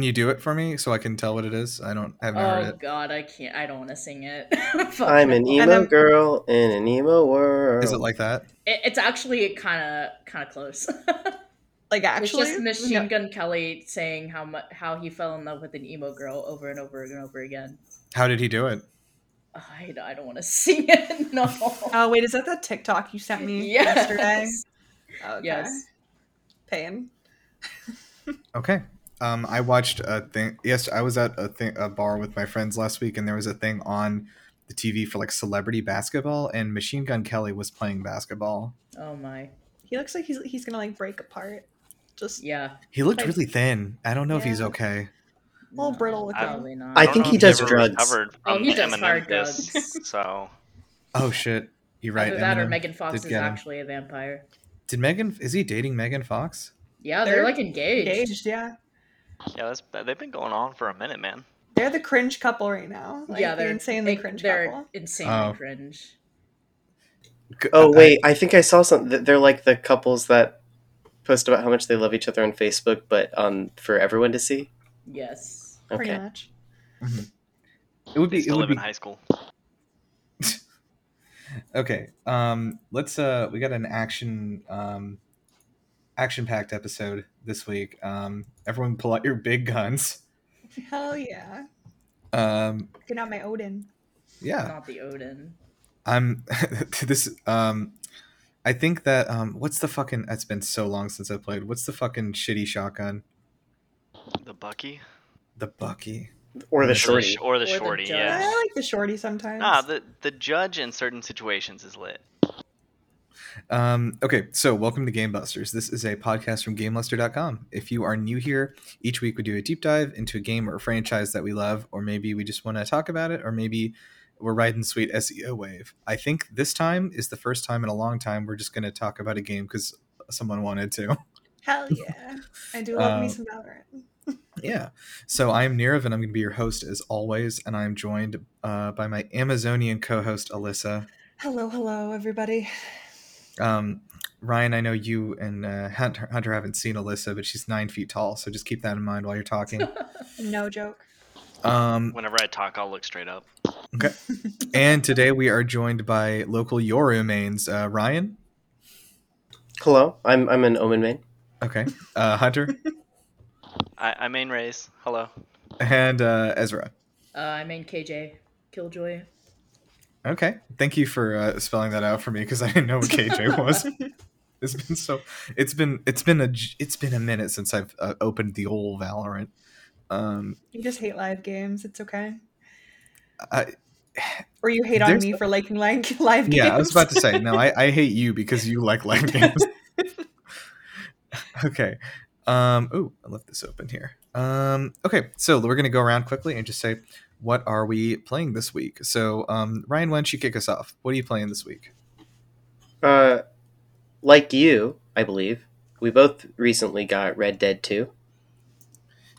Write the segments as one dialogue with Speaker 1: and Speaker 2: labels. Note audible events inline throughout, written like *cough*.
Speaker 1: Can you do it for me so I can tell what it is? I don't. I haven't heard
Speaker 2: Oh
Speaker 1: it.
Speaker 2: god, I can't. I don't want to sing it. *laughs*
Speaker 3: I'm an emo
Speaker 4: then-
Speaker 3: girl in an emo world.
Speaker 1: Is it like that?
Speaker 2: It, it's actually kind of kind of close. *laughs*
Speaker 4: Like
Speaker 2: it's
Speaker 4: actually,
Speaker 2: just Machine
Speaker 4: No.
Speaker 2: Gun Kelly saying how mu- how he fell in love with an emo girl over and over and over again.
Speaker 1: How did he do it?
Speaker 2: I, I don't want to *laughs* sing it. No.
Speaker 4: Oh wait, is that that TikTok you sent me
Speaker 2: Yes.
Speaker 4: yesterday? Okay.
Speaker 2: Yes.
Speaker 4: Pain.
Speaker 1: Okay. Um, I watched a thing. Yes, I was at a thing, a bar with my friends last week, and there was a thing on the TV for like celebrity basketball, and Machine Gun Kelly was playing basketball.
Speaker 2: Oh my.
Speaker 4: He looks like he's he's gonna like break apart. Just
Speaker 2: Yeah.
Speaker 1: He looked really thin. I don't know if he's okay.
Speaker 4: A little brittle looking.
Speaker 2: Probably not.
Speaker 3: I
Speaker 5: don't
Speaker 3: think
Speaker 5: know
Speaker 3: he does drugs.
Speaker 2: Oh,
Speaker 5: from
Speaker 2: he does
Speaker 5: Eminem
Speaker 2: hard
Speaker 5: diss,
Speaker 2: drugs. *laughs*
Speaker 5: So
Speaker 1: Oh shit! You're right.
Speaker 2: Either that or Megan Fox is actually a vampire.
Speaker 1: Did Megan? Is he dating Megan Fox?
Speaker 2: Yeah, they're,
Speaker 4: They're
Speaker 2: like engaged.
Speaker 4: engaged. Yeah,
Speaker 5: yeah, that's they've been going on for a minute, man.
Speaker 4: they're the cringe couple right now. Like,
Speaker 2: yeah, they're
Speaker 4: insanely
Speaker 2: they-
Speaker 4: cringe
Speaker 2: They're
Speaker 4: couple.
Speaker 2: insanely
Speaker 1: Oh.
Speaker 2: cringe.
Speaker 3: Oh wait, I think I saw something. They're like the couples that post about how much they love each other on Facebook, but um, for everyone to see.
Speaker 2: Yes.
Speaker 4: Pretty
Speaker 3: Okay.
Speaker 4: much.
Speaker 1: it would
Speaker 5: They
Speaker 1: be. It
Speaker 5: still
Speaker 1: would
Speaker 5: live
Speaker 1: be
Speaker 5: in high school. *laughs*
Speaker 1: okay. Um, let's. Uh, we got an action. Um, action-packed episode this week. Um, everyone pull out your big guns.
Speaker 4: Hell yeah.
Speaker 1: Um,
Speaker 4: Get out my Odin.
Speaker 1: yeah.
Speaker 2: Not the Odin.
Speaker 1: I'm *laughs* this um I think that um what's the fucking it's been so long since I played. What's the fucking shitty shotgun?
Speaker 5: The Bucky
Speaker 1: The Bucky.
Speaker 3: Or the
Speaker 1: Or the
Speaker 3: shorty.
Speaker 5: sh- or the
Speaker 2: Or the
Speaker 5: shorty.
Speaker 2: judge.
Speaker 5: yeah.
Speaker 4: I like the shorty sometimes.
Speaker 5: Nah, the the judge in certain situations is lit.
Speaker 1: Um okay, so welcome to Game Busters. This is a podcast from GameLuster.com. If you are new here, each week we do a deep dive into a game or a franchise that we love, or maybe we just want to talk about it, or maybe we're riding sweet SEO wave. I think this time is the first time in a long time we're just going to talk about a game because someone wanted to. *laughs*
Speaker 4: Hell yeah. I do love me
Speaker 1: Uh,
Speaker 4: some Valorant. *laughs*
Speaker 1: Yeah. So I'm Nirav and I'm going to be your host as always. And I'm joined uh, by my Amazonian co host, Alyssa.
Speaker 4: Hello, hello, everybody.
Speaker 1: Um, Ryan, I know you and uh, Hunter, Hunter haven't seen Alyssa, but she's nine feet tall. So just keep that in mind while you're talking. *laughs*
Speaker 4: No joke.
Speaker 1: Um,
Speaker 5: Whenever I talk, I'll look straight up. Okay. *laughs*
Speaker 1: and today we are joined by local Yoru mains. Uh, Ryan.
Speaker 3: Hello, I'm I'm an Omen main.
Speaker 1: Okay. Uh, Hunter. *laughs*
Speaker 5: I, I main Raze. Hello.
Speaker 1: and uh, Ezra.
Speaker 2: Uh, I main KJ Killjoy.
Speaker 1: Okay. Thank you for uh, spelling that out for me because I didn't know what KJ was. *laughs* It's been so. It's been. It's been a it's been a minute since I've uh, opened the old Valorant. Um.
Speaker 4: You just hate live games. It's okay.
Speaker 1: I,
Speaker 4: Or you hate on me for liking like *laughs* live games.
Speaker 1: yeah, I was about to say no. I, I hate you because you like live *laughs* games. okay. Um. Ooh, I left this open here. Um. Okay. So we're gonna go around quickly and just say what are we playing this week. So, um, Ryan, why don't you kick us off? What are you playing this week?
Speaker 3: Uh, like you, I believe, we both recently got Red Dead Two.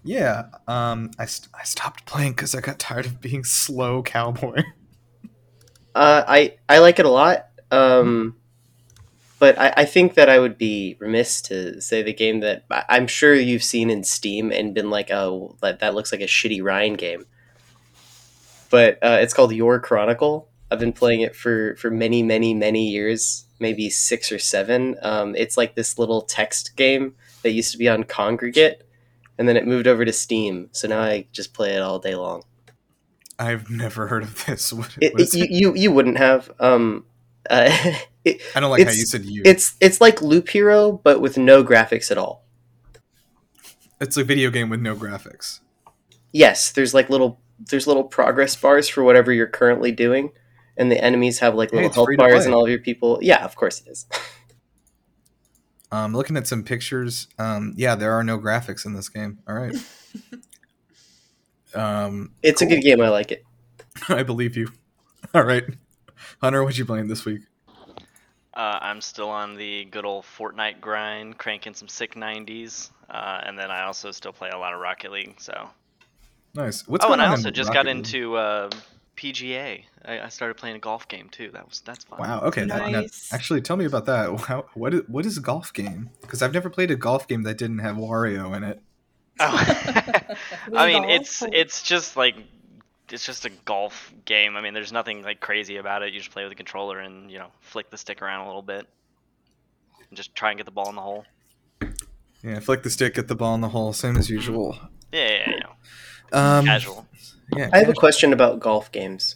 Speaker 1: Yeah, um, I, st- I stopped playing because I got tired of being slow cowboy. *laughs*
Speaker 3: Uh, I I like it a lot. Um, but I, I think that I would be remiss to say the game that I'm sure you've seen in Steam and been like, oh, that, that looks like a shitty Ryan game. But uh, it's called Your Chronicle. I've been playing it for for many, many, many years, maybe six or seven. Um, it's like this little text game that used to be on Kongregate, and then it moved over to Steam. So now I just play it all day long.
Speaker 1: I've never heard of this. *laughs* What,
Speaker 3: It,
Speaker 1: what
Speaker 3: it- you, you you wouldn't have. Um, uh, *laughs* it,
Speaker 1: I don't like how you said you.
Speaker 3: it's it's like Loop Hero, but with no graphics at all.
Speaker 1: It's a video game with no graphics.
Speaker 3: Yes, there's like little there's little progress bars for whatever you're currently doing, and the enemies have like
Speaker 1: Hey,
Speaker 3: little
Speaker 1: it's
Speaker 3: health bars and all of your people. Yeah, of course it is. *laughs*
Speaker 1: Um, looking at some pictures, um, yeah, there are no graphics in this game. All right. *laughs* um,
Speaker 3: It's a good game. I like it. *laughs*
Speaker 1: I believe you. All right, Hunter, what you playing this week?
Speaker 5: Uh, I'm still on the good old Fortnite grind, cranking some sick 90s, uh, and then I also still play a lot of Rocket League. So.
Speaker 1: Nice. What's
Speaker 5: oh,
Speaker 1: going
Speaker 5: and I also just
Speaker 1: Rocket
Speaker 5: got
Speaker 1: League?
Speaker 5: into uh, PGA. I, I started playing a golf game too. That was that's fun.
Speaker 1: Wow. Okay. that- now,
Speaker 4: Nice.
Speaker 1: actually, tell me about that. How, what is what is a golf game? Because I've never played a golf game that didn't have Wario in it.
Speaker 5: Oh. *laughs* *laughs* I mean,
Speaker 4: golf?
Speaker 5: it's it's just like it's just a golf game. I mean, there's nothing like crazy about it. You just play with a controller and you know flick the stick around a little bit, and just try and get the ball in the hole.
Speaker 1: Yeah, flick the stick, get the ball in the hole, same as usual.
Speaker 5: Yeah, yeah, yeah, you know,
Speaker 1: Um,
Speaker 5: casual.
Speaker 1: Yeah,
Speaker 3: I have a question about golf games.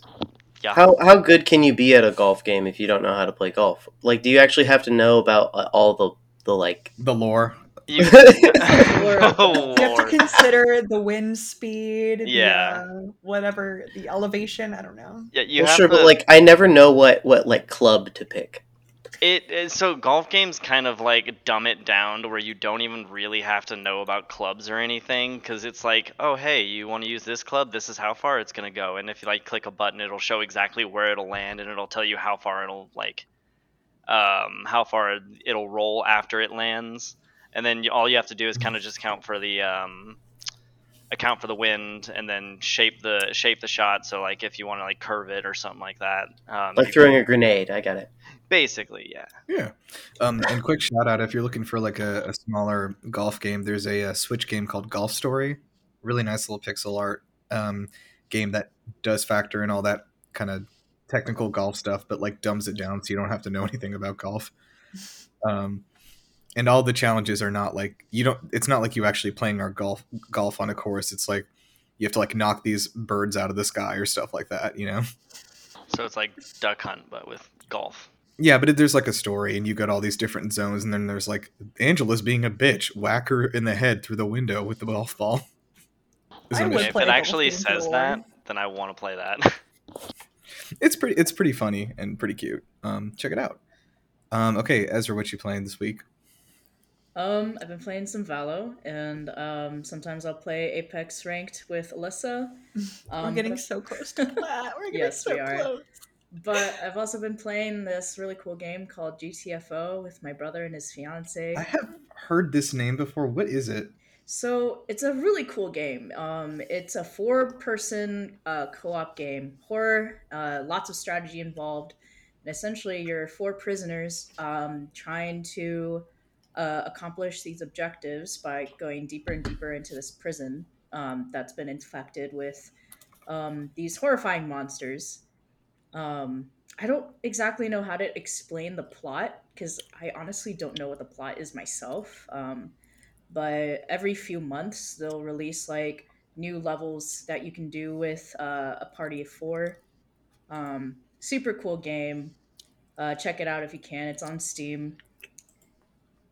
Speaker 5: Yeah.
Speaker 3: How how good can you be at a golf game if you don't know how to play golf? Like, do you actually have to know about uh, all the the like?
Speaker 1: The lore.
Speaker 5: You, *laughs* *laughs* oh,
Speaker 4: You have to consider the wind speed, the,
Speaker 5: Yeah.
Speaker 4: uh, whatever the elevation. I don't know.
Speaker 5: Yeah, you
Speaker 3: well,
Speaker 5: have
Speaker 3: sure,
Speaker 5: to,
Speaker 3: but like, I never know what what like club to pick.
Speaker 5: It, it so golf games kind of like dumb it down to where you don't even really have to know about clubs or anything because it's like, oh hey, you want to use this club? This is how far it's gonna go, and if you like click a button, it'll show exactly where it'll land, and it'll tell you how far it'll like, um, how far it'll roll after it lands, and then you, all you have to do is kind of just count for the um, account for the wind, and then shape the shape the shot. So like if you want to like curve it or something like that, um,
Speaker 3: Like throwing
Speaker 5: can-
Speaker 3: a grenade. I got it.
Speaker 5: Basically, yeah.
Speaker 1: Yeah. Um, and quick shout out if you're looking for like a, a smaller golf game, there's a, uh Switch game called Golf Story. Really nice little pixel art um, game that does factor in all that kind of technical golf stuff, but like dumbs it down so you don't have to know *laughs* anything about golf. Um, and all the challenges are not like you don't. It's not like you actually playing our golf golf on a course. It's like you have to like knock these birds out of the sky or stuff like that. You know.
Speaker 5: So it's like Duck Hunt, but with golf.
Speaker 1: Yeah, but it, there's like a story, and you got all these different zones, and then there's like Angela's being a bitch, whack her in the head through the window with the golf ball. *laughs*
Speaker 4: I would
Speaker 5: if it actually says
Speaker 4: the
Speaker 5: that, then I want to play that. *laughs*
Speaker 1: it's pretty, it's pretty funny and pretty cute. Um, check it out. Um, okay, Ezra, what you playing this week?
Speaker 2: Um, I've been playing some Valo, and um, sometimes I'll play Apex ranked with Alyssa. *laughs* Um,
Speaker 4: We're getting so close to that. We're getting
Speaker 2: Yes,
Speaker 4: so
Speaker 2: we are.
Speaker 4: close.
Speaker 2: But I've also been playing this really cool game called GTFO with my brother and his fiance.
Speaker 1: I have heard this name before. What is it?
Speaker 2: So it's a really cool game. Um, it's a four-person uh, co-op game, horror, uh, lots of strategy involved, and essentially you're four prisoners um, trying to uh, accomplish these objectives by going deeper and deeper into this prison um, that's been infected with um, these horrifying monsters. Um, I don't exactly know how to explain the plot because I honestly don't know what the plot is myself. Um, but every few months they'll release like new levels that you can do with uh, a party of four. Um, super cool game. Uh, check it out if you can. It's on Steam.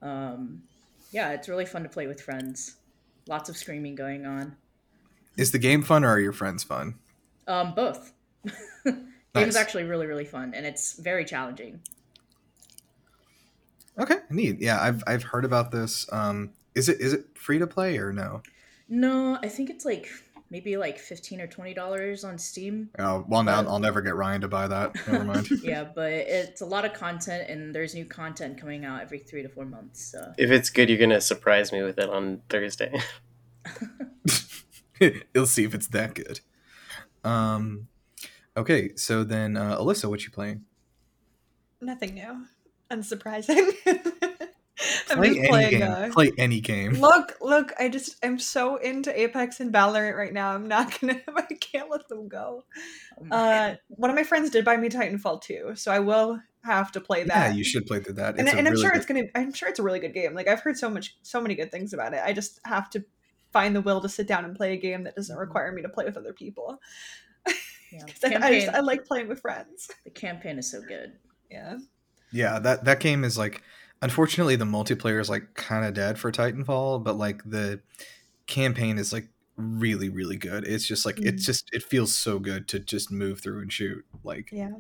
Speaker 2: Um, yeah, it's really fun to play with friends. Lots of screaming going on.
Speaker 1: Is the game fun or are your friends fun?
Speaker 2: Um, both. *laughs* Game is
Speaker 1: Nice.
Speaker 2: actually really, really fun, and it's very challenging.
Speaker 1: Okay, neat. Yeah, I've I've heard about this. Um, is it is it free to play or no?
Speaker 2: No, I think it's like maybe like fifteen or twenty dollars on Steam.
Speaker 1: Oh, well, now
Speaker 2: But-
Speaker 1: I'll never get Ryan to buy that. Never mind. *laughs*
Speaker 2: yeah, but it's a lot of content, and there's new content coming out every three to four months. So
Speaker 3: If it's good, you're gonna surprise me with it on Thursday. *laughs* *laughs*
Speaker 1: You'll see if it's that good. Um, okay, so then uh, Alyssa, what you playing?
Speaker 4: Nothing new. Unsurprising. *laughs* I'm
Speaker 1: Play
Speaker 4: just
Speaker 1: any
Speaker 4: playing.
Speaker 1: game.
Speaker 4: Uh,
Speaker 1: Play any game.
Speaker 4: look, look! I just I'm so into Apex and Valorant right now. I'm not *laughs* gonna. I can't let them go.
Speaker 2: oh
Speaker 4: Uh, one of my friends did buy me Titanfall 2, so I will have to play that.
Speaker 1: Yeah, you should play through that.
Speaker 4: and,
Speaker 1: It's a
Speaker 4: and I'm
Speaker 1: really
Speaker 4: sure
Speaker 1: good-
Speaker 4: it's gonna. I'm sure it's a really good game. Like I've heard so much, so many good things about it. I just have to find the will to sit down and play a game that doesn't require me to play with other people.
Speaker 2: Yeah.
Speaker 4: 'Cause I, I just I like playing with friends.
Speaker 2: the campaign is so good.
Speaker 4: Yeah.
Speaker 1: Yeah, that that game is like unfortunately the multiplayer is like kind of dead for Titanfall, but like the campaign is like really really good. It's just like it's
Speaker 4: Mhm.
Speaker 1: just it feels so good to just move through and shoot. Like
Speaker 4: Yeah.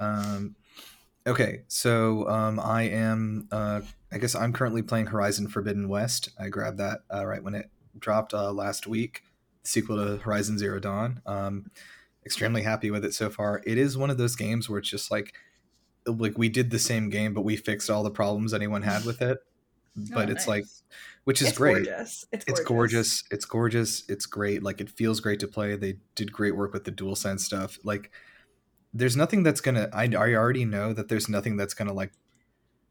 Speaker 1: um okay, so um I am uh I guess I'm currently playing Horizon Forbidden West. I grabbed that uh, right when it dropped uh, last week, sequel to Horizon Zero Dawn. Um extremely happy with it so far. It is one of those games where it's just like like we did the same game but we fixed all the problems anyone had with it. *laughs* But
Speaker 2: Oh,
Speaker 1: it's like which is
Speaker 4: it's
Speaker 1: great.
Speaker 4: Gorgeous. It's gorgeous.
Speaker 1: It's gorgeous. It's gorgeous. It's great. Like it feels great to play. They did great work with the DualSense stuff. Like there's nothing that's gonna. I, I already know that there's nothing that's gonna like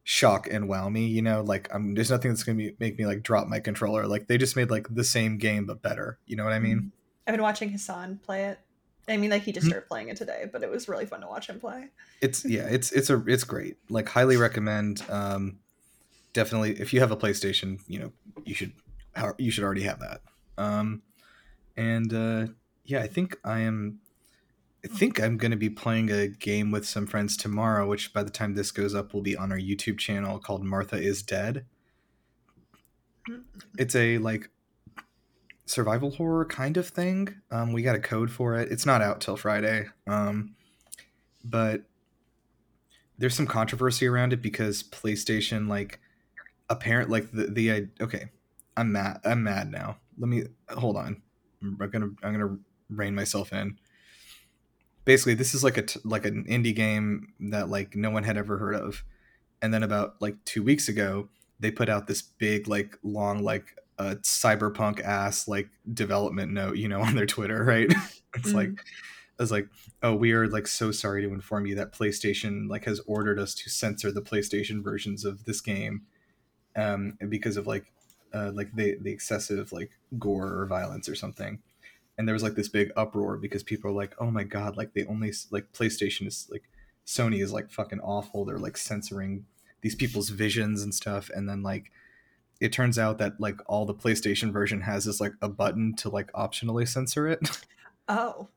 Speaker 1: shock and wow me. You know, like I'm there's nothing that's gonna be, make me like drop my controller. Like they just made like the same game but better. You know what I mean? Mm-hmm.
Speaker 4: I've been watching Hassan play it. I mean, like he just
Speaker 1: Mhm.
Speaker 4: started playing it today, but it was really fun to watch him play.
Speaker 1: It's *laughs* yeah, it's it's a it's great. Like highly recommend. Um, definitely if you have a PlayStation, you know you should you should already have that. Um, and uh, yeah, I think I am. I think I'm going to be playing a game with some friends tomorrow, which by the time this goes up will be on our YouTube channel called Martha is Dead. It's a like survival horror kind of thing. Um, we got a code for it. It's not out till Friday. Um, but there's some controversy around it because PlayStation like apparent like the the okay, I'm mad. I'm mad now. Let me hold on. I'm gonna I'm gonna rein myself in. Basically, this is like a like an indie game that like no one had ever heard of, and then about like two weeks ago, they put out this big like long like uh, cyberpunk ass like development note, you know, *laughs* on their Twitter, right? it's like I was like, oh, we are like so sorry to inform you that PlayStation like has ordered us to censor the PlayStation versions of this game, um, because of like, uh, like the the excessive like gore or violence or something. And there was like this big uproar because people are like, oh my god, like they only like PlayStation is like Sony is like fucking awful. They're like censoring these people's visions and stuff. And then like it turns out that like all the PlayStation version has is like a button to like optionally censor it. *laughs*
Speaker 4: Oh,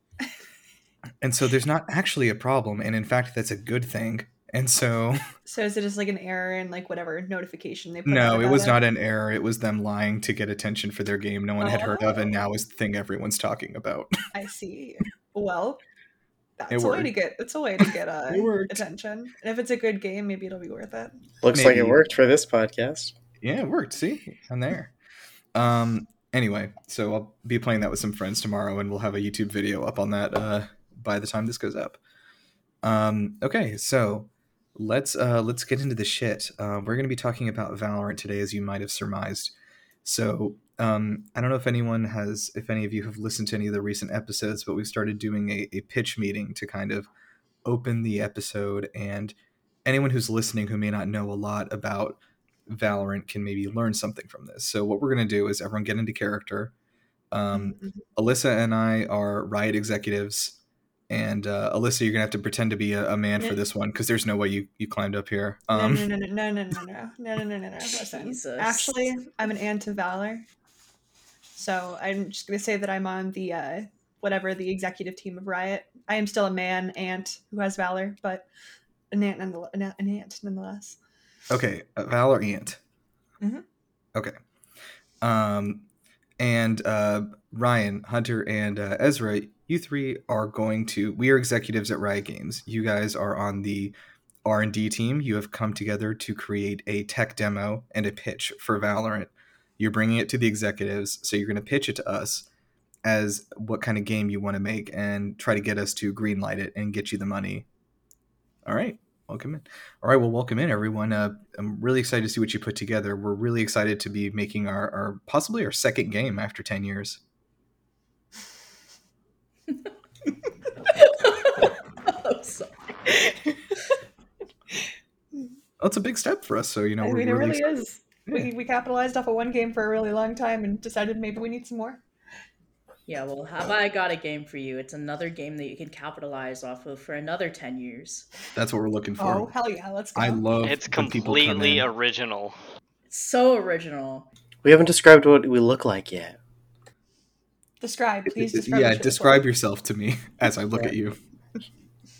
Speaker 1: And so there's not actually a problem. And in fact, that's a good thing. And so, *laughs*
Speaker 4: so is it just like an error in like whatever notification they put?
Speaker 1: no, it
Speaker 4: about
Speaker 1: was not an error. It was them lying to get attention for their game no one had heard of. And
Speaker 4: Oh.
Speaker 1: now is the thing everyone's talking about. *laughs*
Speaker 4: I see. Well, that's
Speaker 1: It
Speaker 4: a way to get. It's a way to get uh, attention. And if it's a good game, maybe it'll be worth it.
Speaker 3: Looks like it worked for this podcast.
Speaker 1: Yeah, it worked. See, I'm there. Um, anyway, so I'll be playing that with some friends tomorrow and we'll have a YouTube video up on that uh, by the time this goes up. Um, okay, so let's uh, let's get into the shit. Uh, we're going to be talking about Valorant today, as you might have surmised. So um, I don't know if anyone has, if any of you have listened to any of the recent episodes, but we've started doing a, a pitch meeting to kind of open the episode, and anyone who's listening who may not know a lot about Valorant can maybe learn something from this. So what we're going to do is everyone get into character. Um,
Speaker 4: Mhm.
Speaker 1: Alyssa and I are Riot executives, and uh, Alyssa, you're gonna have to pretend to be a, a man for this one because there's no way you, you climbed up here.
Speaker 4: No,
Speaker 1: Um,
Speaker 4: no, no, no, no, no, no, no, no, no, no, no, no. Listen,
Speaker 2: Jesus.
Speaker 4: actually, I'm an Ant of Valor, so I'm just gonna say that I'm on the uh, whatever the executive team of Riot. I am still a man ant who has valor, but an ant, nonetheless, an ant- an ant nonetheless.
Speaker 1: Okay, Valorant.
Speaker 4: Mhm.
Speaker 1: Okay. Um, and uh, Ryan, Hunter, and uh, Ezra, you three are going to. We are executives at Riot Games. You guys are on the R and D team. You have come together to create a tech demo and a pitch for Valorant. You're bringing it to the executives, so you're going to pitch it to us as what kind of game you want to make and try to get us to greenlight it and get you the money. All right welcome in. All right, well, welcome in, everyone. Uh, I'm really excited to see what you put together. We're really excited to be making our, our possibly our second game after 10 years. *laughs* Well, a big step for us, so you know
Speaker 4: I mean, it
Speaker 1: really excited.
Speaker 4: is. We, we capitalized off of one game for a really long time and decided maybe we need some more.
Speaker 2: Yeah, well, have I got a game for you? It's another game that you can capitalize off of for another 10 years.
Speaker 1: That's what we're looking for.
Speaker 4: Oh, hell yeah, let's go.
Speaker 1: I love
Speaker 5: It's
Speaker 1: when people come
Speaker 5: completely
Speaker 1: in.
Speaker 5: original.
Speaker 2: It's so original.
Speaker 3: We haven't described what we look like yet.
Speaker 4: describe, please describe.
Speaker 1: yeah,
Speaker 4: what you look
Speaker 1: describe yourself to me *laughs* as I look at you.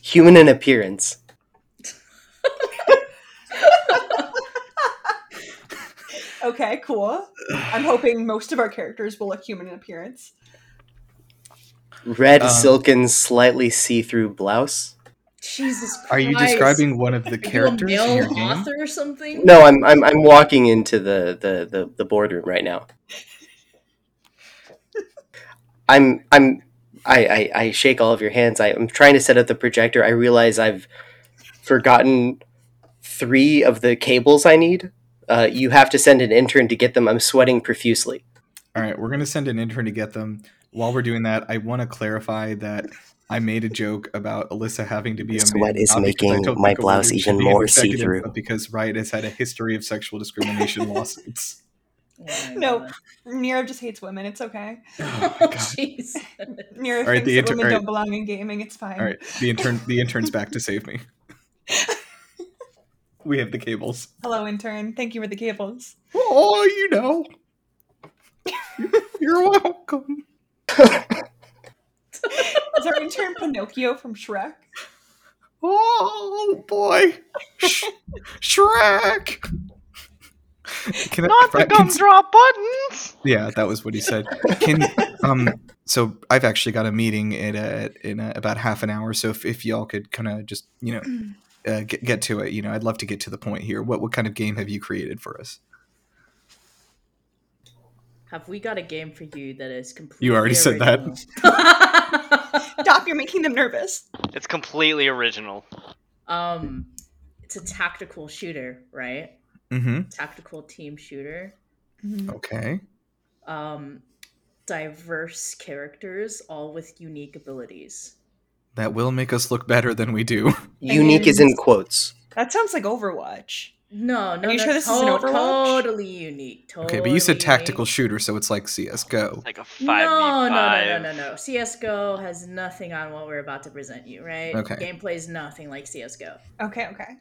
Speaker 3: Human in appearance. *laughs*
Speaker 4: Okay, cool. I'm hoping most of our characters will look human in appearance.
Speaker 3: Red
Speaker 1: Um,
Speaker 3: silken, slightly see-through blouse.
Speaker 2: Jesus Christ.
Speaker 1: Are you describing one of the
Speaker 2: Are you a
Speaker 1: characters in your game?
Speaker 2: author or something?
Speaker 3: No, I'm I'm I'm walking into the the the, the boardroom right now. *laughs* I'm I'm I, I I shake all of your hands. I, I'm trying to set up the projector. I realize I've forgotten three of the cables I need. Uh, you have to send an intern to get them. I'm sweating profusely.
Speaker 1: All right, we're going to send an intern to get them. While we're doing that, I want to clarify that I made a joke about Alyssa having to be
Speaker 3: The
Speaker 1: a
Speaker 3: sweat
Speaker 1: man,
Speaker 3: is
Speaker 1: not because I
Speaker 3: making
Speaker 1: don't
Speaker 3: my blouse even more see-through.
Speaker 1: because Riot has had a history of sexual discrimination *laughs* lawsuits.
Speaker 2: My
Speaker 4: No. Nero just hates women. It's okay.
Speaker 1: Oh my *laughs* god!
Speaker 2: jeez.
Speaker 4: Nero
Speaker 1: All right,
Speaker 4: thinks
Speaker 1: the
Speaker 4: that
Speaker 1: inter-
Speaker 4: women
Speaker 1: all right.
Speaker 4: don't belong in gaming. It's fine.
Speaker 1: All right, the intern, the intern's back to save me. *laughs* We have the cables.
Speaker 4: Hello, intern. Thank you for the cables.
Speaker 1: Oh, you know. You're welcome.
Speaker 4: Is our intern Pinocchio from Shrek?
Speaker 1: Oh boy, Sh- Shrek. Can
Speaker 5: Not
Speaker 1: I
Speaker 5: the
Speaker 1: can-
Speaker 5: gumdrop buttons.
Speaker 1: Yeah, that was what he said. Can um, so I've actually got a meeting in a, in a, about half an hour. So if, if y'all could kind of just you know uh, get get to it, you know, I'd love to get to the point here. What what kind of game have you created for us?
Speaker 2: Have we got a game for you that is completely
Speaker 1: You already said that.
Speaker 2: that. *laughs*
Speaker 4: Stop, you're making them nervous.
Speaker 5: It's completely original.
Speaker 2: um, it's a tactical shooter, right?
Speaker 1: Mm-hmm.
Speaker 2: Tactical team shooter.
Speaker 4: Mhm.
Speaker 1: Okay.
Speaker 2: Um, diverse characters, all with unique abilities.
Speaker 1: That will make us look better than we do.
Speaker 3: Unique is in quotes.
Speaker 4: That sounds like Overwatch.
Speaker 2: No, no,
Speaker 4: you
Speaker 2: no,
Speaker 4: sure this is an Overwatch?
Speaker 2: Totally unique. Totally
Speaker 1: Okay, but you said
Speaker 2: unique.
Speaker 1: tactical shooter, so it's like CS:GO.
Speaker 5: It's like a five
Speaker 2: No, no, no, no, no, no. CS:GO has nothing on what we're about to present you, right?
Speaker 1: Okay.
Speaker 2: Gameplay is nothing like CS:GO.
Speaker 4: Okay, okay.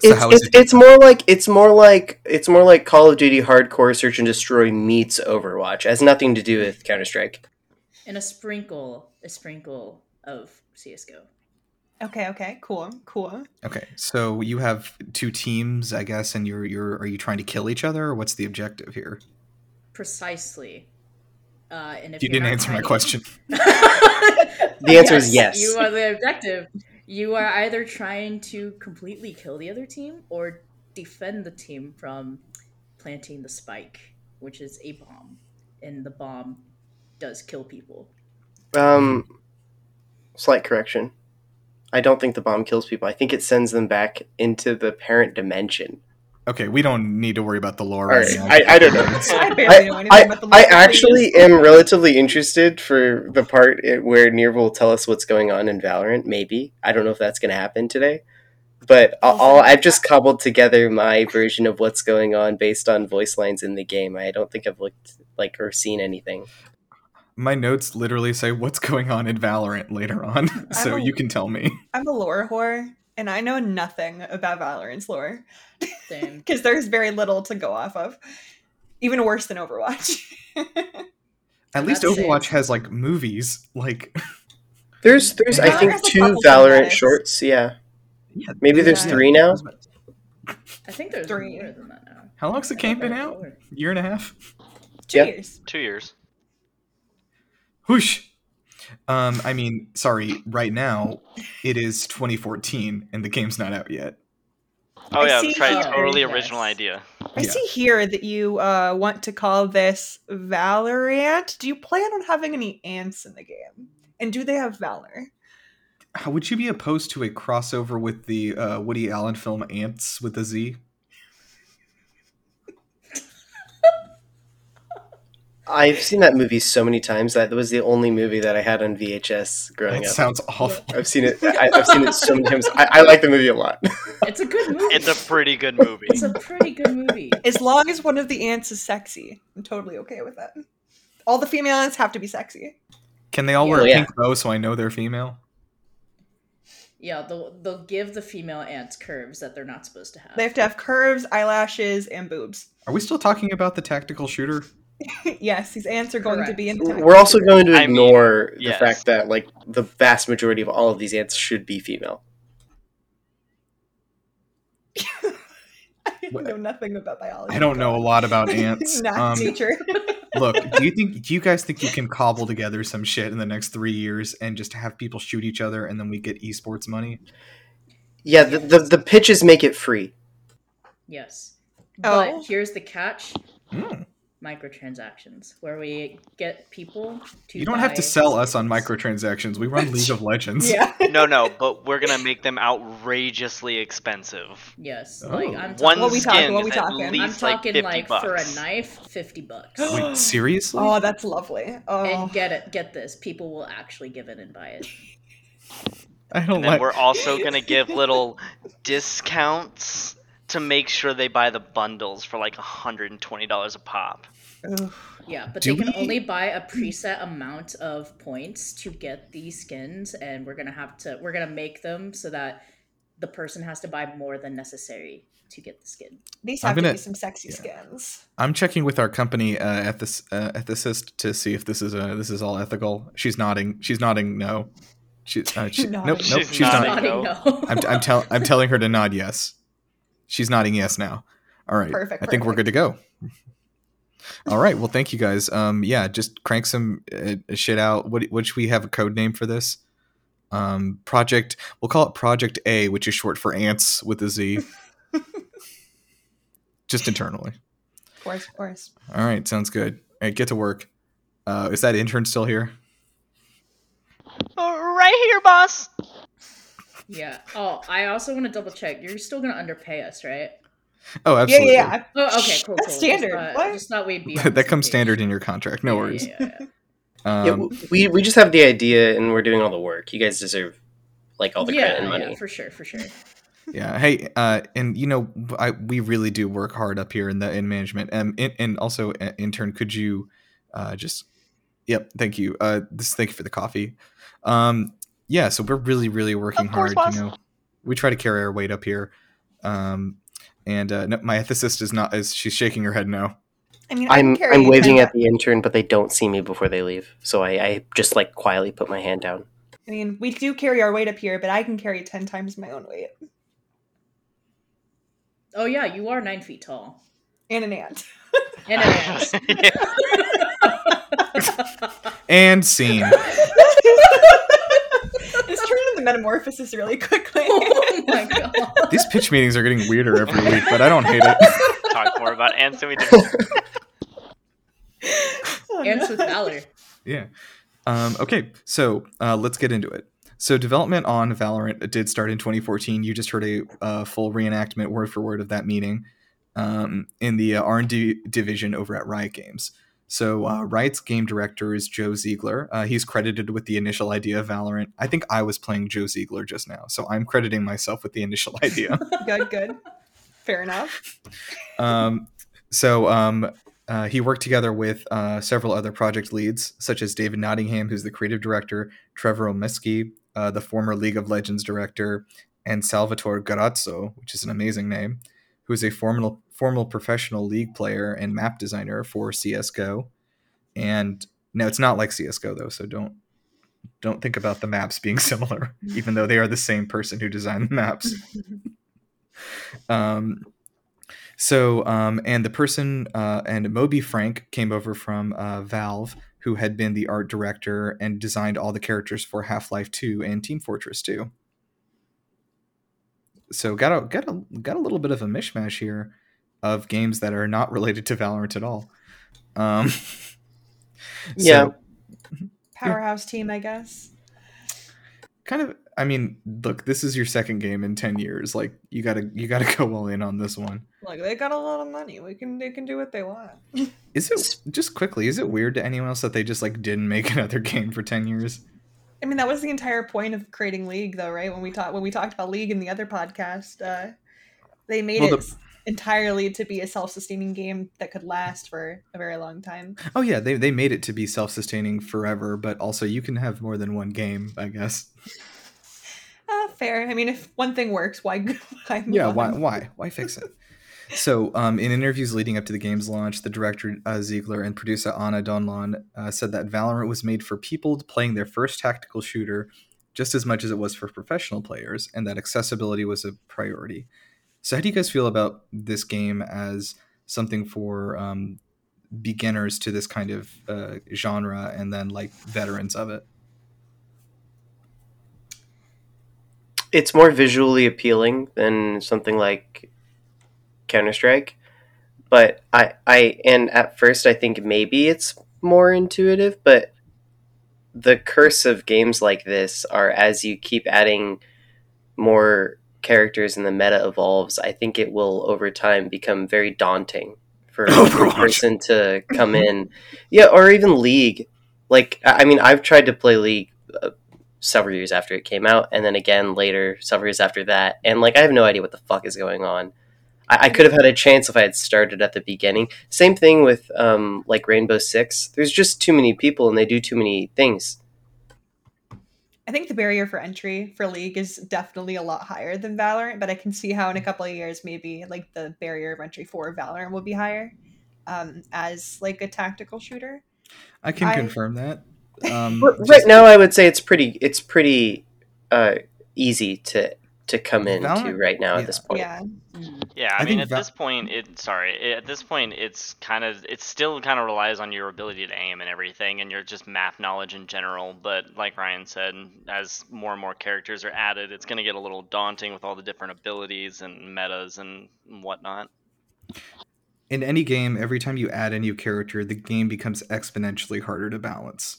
Speaker 1: So
Speaker 3: it's, it's,
Speaker 1: it
Speaker 3: it's more like it's more like it's more like Call of Duty Hardcore Search and Destroy meets Overwatch. It has nothing to do with Counter Strike.
Speaker 2: And a sprinkle, a sprinkle of CS:GO.
Speaker 4: Okay, okay. Cool, cool.
Speaker 1: Okay, so you have two teams, I guess, and you're you're are you trying to kill each other, or what's the objective here?
Speaker 2: Precisely. Uh, and if
Speaker 1: You didn't
Speaker 2: not
Speaker 1: answer my
Speaker 2: trying-
Speaker 1: question. *laughs* *laughs*
Speaker 2: the
Speaker 3: answer is yes.
Speaker 2: You are the objective. You are either trying to completely kill the other team or defend the team from planting the spike, which is a bomb, and the bomb does kill people.
Speaker 3: Um, slight correction. I don't think the bomb kills people. I think it sends them back into the parent dimension.
Speaker 1: Okay, we don't need to worry about the lore
Speaker 3: All
Speaker 1: right
Speaker 3: right,
Speaker 1: now.
Speaker 3: I, I don't know. *laughs*
Speaker 4: I barely know anything
Speaker 3: I,
Speaker 4: about the
Speaker 3: I actually
Speaker 4: please.
Speaker 3: am relatively interested for the part where Nir will tell us what's going on in Valorant. Maybe I don't know if that's going to happen today, but all, all I've just cobbled together my version of what's going on based on voice lines in the game. I don't think I've looked like or seen anything.
Speaker 1: My notes literally say what's going on in Valorant later on, *laughs* so
Speaker 4: a-
Speaker 1: you can tell me.
Speaker 4: I'm a lore whore, and I know nothing about Valorant's lore
Speaker 2: Same. *laughs*
Speaker 4: because there's very little to go off of. Even worse than Overwatch. *laughs*
Speaker 1: At least
Speaker 2: That's it.
Speaker 1: Overwatch has like movies, like
Speaker 3: There's there's I think two Valorant shorts. Yeah,
Speaker 1: yeah,
Speaker 3: maybe there's
Speaker 4: Yeah.
Speaker 3: three now.
Speaker 2: I think there's
Speaker 4: Three.
Speaker 2: more than that now.
Speaker 1: How long's the
Speaker 2: I
Speaker 1: game been out? Year and a half.
Speaker 4: Two
Speaker 3: Yeah.
Speaker 4: years.
Speaker 5: Two years.
Speaker 1: Whoosh. Um, I mean, sorry. Right now, it is 2014, and the game's not out yet.
Speaker 5: Oh
Speaker 4: I
Speaker 5: yeah,
Speaker 4: see
Speaker 5: that's right. Totally
Speaker 2: Yes.
Speaker 5: original idea.
Speaker 4: I
Speaker 1: Yeah.
Speaker 4: see here that you uh, want to call this Valorant. Do you plan on having any ants in the game? And do they have Valor?
Speaker 1: How would you be opposed to a crossover with the uh, Woody Allen film Ants with a Z?
Speaker 3: I've seen that movie so many times that was the only movie that I had on VHS growing
Speaker 1: That
Speaker 3: up.
Speaker 1: sounds awful.
Speaker 3: I've seen it. I, I've seen it so many times. I, I like the movie a lot. *laughs*
Speaker 2: It's a good movie.
Speaker 5: It's a pretty good movie.
Speaker 2: It's a pretty good movie.
Speaker 4: As long as one of the ants is sexy, I'm totally okay with that. All the female ants have to be sexy.
Speaker 1: Can they all wear
Speaker 3: Oh,
Speaker 1: a
Speaker 3: yeah.
Speaker 1: pink bow so I know they're female?
Speaker 2: Yeah, they'll they'll give the female ants curves that they're not supposed to have.
Speaker 4: They have to have curves, eyelashes, and boobs.
Speaker 1: Are we still talking about the tactical shooter? *laughs*
Speaker 4: yes, these ants are going to be in the
Speaker 3: We're also going to
Speaker 5: I mean,
Speaker 3: ignore the
Speaker 5: yes.
Speaker 3: fact that like the vast majority of all of these ants should be female. *laughs*
Speaker 4: I know nothing about biology.
Speaker 1: I don't know a lot about *laughs* ants.
Speaker 4: Not
Speaker 1: Um,
Speaker 4: teacher.
Speaker 1: look, do you think? Do you guys think you can cobble together some shit in the next three years and just have people shoot each other and then we get esports money?
Speaker 3: Yeah, the, the the pitches make it free.
Speaker 2: Yes.
Speaker 4: Oh.
Speaker 2: But here's the catch.
Speaker 1: Mm.
Speaker 2: Microtransactions where we get people to
Speaker 1: You don't have to sell us on microtransactions. We run League of *laughs* Legends.
Speaker 4: Yeah.
Speaker 5: no, no, but we're gonna make them outrageously expensive.
Speaker 2: Yes,
Speaker 1: Oh.
Speaker 2: like I'm
Speaker 5: One
Speaker 2: talking,
Speaker 4: What we talking,
Speaker 5: skin
Speaker 4: what we
Speaker 5: is at
Speaker 4: talking? I'm
Speaker 2: I'm
Speaker 5: least like
Speaker 2: talking
Speaker 5: 50
Speaker 2: like,
Speaker 5: bucks.
Speaker 2: for a knife, fifty bucks.
Speaker 1: Wait, *gasps* seriously?
Speaker 4: Oh, that's lovely. Oh,
Speaker 2: And get it, get this, people will actually give it and buy it. *laughs*
Speaker 1: I don't
Speaker 5: And then
Speaker 1: like.
Speaker 5: we're also gonna give little discounts to make sure they buy the bundles for like $120 a pop.
Speaker 2: Yeah, but
Speaker 1: Do
Speaker 2: they can
Speaker 1: we-
Speaker 2: only buy a preset amount of points to get these skins, and we're gonna have to we're gonna make them so that the person has to buy more than necessary to get the skin.
Speaker 4: these
Speaker 1: I'm
Speaker 4: have to
Speaker 1: gonna-
Speaker 4: be some sexy
Speaker 1: yeah.
Speaker 4: skins.
Speaker 1: I'm checking with our company uh, ethis, uh, ethicist to see if this is uh, this is all ethical. She's nodding. She's nodding. No. She, uh, she, *laughs*
Speaker 4: Nodding.
Speaker 1: nope. Nope.
Speaker 5: She's
Speaker 1: She's,
Speaker 5: nodding.
Speaker 1: not.
Speaker 5: no.
Speaker 2: no.
Speaker 1: I'm, I'm, tell, I'm telling her to nod yes. She's nodding yes now. All right.
Speaker 4: Perfect,
Speaker 1: I think we're good to go. All right. Well, thank you guys. Um, yeah, just crank some uh, shit out. What, what should we have a code name for this? Um, project. We'll call it Project A, which is short for ants with a Z. *laughs* just internally.
Speaker 4: Of course, of course.
Speaker 1: All right. Sounds good. All right. Get to work. Uh, is that intern still here?
Speaker 5: Oh, right here, boss.
Speaker 2: Yeah. Oh, I also want to double check. You're still gonna underpay us, right?
Speaker 1: Oh, absolutely.
Speaker 4: yeah, yeah.
Speaker 2: Oh, okay, cool.
Speaker 4: That's
Speaker 2: cool.
Speaker 4: standard.
Speaker 2: Just thought,
Speaker 4: What?
Speaker 2: just thought we'd be. *laughs*
Speaker 1: that comes
Speaker 2: page.
Speaker 1: standard in your contract. No
Speaker 2: Yeah,
Speaker 1: worries.
Speaker 2: Yeah, yeah, yeah.
Speaker 1: Um,
Speaker 3: yeah, we we just have the idea and we're doing all the work. You guys deserve like all the
Speaker 2: yeah,
Speaker 3: credit and money.
Speaker 2: yeah, for sure, for sure.
Speaker 1: Yeah. Hey, uh, and you know, I we really do work hard up here in the in management. Um, and, and also, uh, intern, could you, uh, just, yep, thank you. Uh, this thank you for the coffee. Um, yeah. So we're really, really working
Speaker 4: course,
Speaker 1: hard.
Speaker 4: boss.
Speaker 1: You know, we try to carry our weight up here. Um, and uh, no, my ethicist is not is she's shaking her head no.
Speaker 4: I mean, I can
Speaker 3: I'm
Speaker 4: carry
Speaker 3: I'm waving at the intern, but they don't see me before they leave. So I, I just like quietly put my hand down.
Speaker 4: I mean, we do carry our weight up here, but I can carry ten times my own weight
Speaker 2: Oh yeah, you are nine feet tall.
Speaker 4: and an ant. *laughs*
Speaker 2: And an
Speaker 5: ant. *laughs*
Speaker 1: And scene. *laughs*
Speaker 4: Just turn into the metamorphosis really *laughs* quickly.
Speaker 2: oh my god.
Speaker 1: These pitch meetings are getting weirder every week, but I don't hate it. *laughs*
Speaker 5: Talk more about ants than we did.
Speaker 4: Oh,
Speaker 2: Ants
Speaker 4: no.
Speaker 2: with valor.
Speaker 1: Yeah. Um, okay, so uh, let's get into it. So development on Valorant did start in 2014. You just heard a uh, full reenactment, word for word, of that meeting um, in the uh, R&D division over at Riot Games. So uh, Riot's game director is Joe Ziegler. Uh, he's credited with the initial idea of Valorant. I think I was playing Joe Ziegler just now, so I'm crediting myself with the initial *laughs* idea. *laughs*
Speaker 4: good, good. Fair enough.
Speaker 1: um, so um, uh, he worked together with uh, several other project leads, such as David Nottingham, who's the creative director, Trevor Romleski, uh, the former League of Legends director, and Salvatore Garozzo, which is an amazing name, who is a formal formal professional league player and map designer for CS:GO. And no, it's not like CS:GO though, so don't don't think about the maps being *laughs* similar, even though they are the same person who designed the maps. *laughs* Um, so, um, and the person uh, and Moby Francke came over from uh, Valve, who had been the art director and designed all the characters for Half Life Two and Team Fortress Two. So got a got a got a little bit of a mishmash here of games that are not related to Valorant at all. Um, *laughs* *laughs*
Speaker 3: Yeah.
Speaker 4: Powerhouse team, I guess.
Speaker 1: kind of. I mean, look, this is your second game in ten years. Like, you gotta you gotta *laughs* go all in on this one.
Speaker 4: Like they got a lot of money. We can they can do what they want.
Speaker 1: Is it just quickly? Is it weird to anyone else that they just like didn't make another game for ten years?
Speaker 4: I mean, that was the entire point of creating League, though, right? When we talked when we talked about League in the other podcast, uh, they made
Speaker 1: Well,
Speaker 4: it
Speaker 1: the-
Speaker 4: entirely to be a self-sustaining game that could last for a very long time.
Speaker 1: Oh yeah, they they made it to be self sustaining forever, but also you can have more than one game, I guess. *laughs*
Speaker 4: Uh, fair. I mean, if one thing works, why? why *laughs*
Speaker 1: Yeah, why why why fix it? So, um, in interviews leading up to the game's launch, the director uh, Ziegler and producer Anna Donlon uh, said that Valorant was made for people playing their first tactical shooter just as much as it was for professional players, and that accessibility was a priority. So, how do you guys feel about this game as something for um, beginners to this kind of uh, genre, and then like veterans of it?
Speaker 3: It's more visually appealing than something like Counter Strike, but I I and at first I think maybe it's more intuitive, but the curse of games like this are as you keep adding more characters and the meta evolves, I think it will over time become very daunting for *laughs* a person to *laughs* come in. Yeah, or even League. Like I I mean, I've tried to play League uh, several years after it came out, and then again later, several years after that, and like I have no idea what the fuck is going on. I, I could have had a chance if I had started at the beginning. Same thing with um, like Rainbow Six. There's just too many people, and they do too many things.
Speaker 4: I think the barrier for entry for League is definitely a lot higher than Valorant, but I can see how in a couple of years maybe like the barrier of entry for Valorant will be higher um, as like a tactical shooter.
Speaker 1: I can
Speaker 4: I-
Speaker 1: confirm that. Um,
Speaker 3: R-
Speaker 1: just-
Speaker 3: right now, I would say it's pretty. It's pretty uh, easy to to come into
Speaker 1: Valorant-
Speaker 3: right now
Speaker 1: yeah.
Speaker 3: at this point.
Speaker 4: Yeah. Mm-hmm.
Speaker 5: Yeah, I,
Speaker 1: I
Speaker 5: mean, at
Speaker 1: Va-
Speaker 5: this point, it sorry, it, at this point, it's kind of it still kind of relies on your ability to aim and everything, and your just map knowledge in general. But like Ryan said, as more and more characters are added, it's going to get a little daunting with all the different abilities and metas and whatnot.
Speaker 1: in any game, every time you add a new character, the game becomes exponentially harder to balance.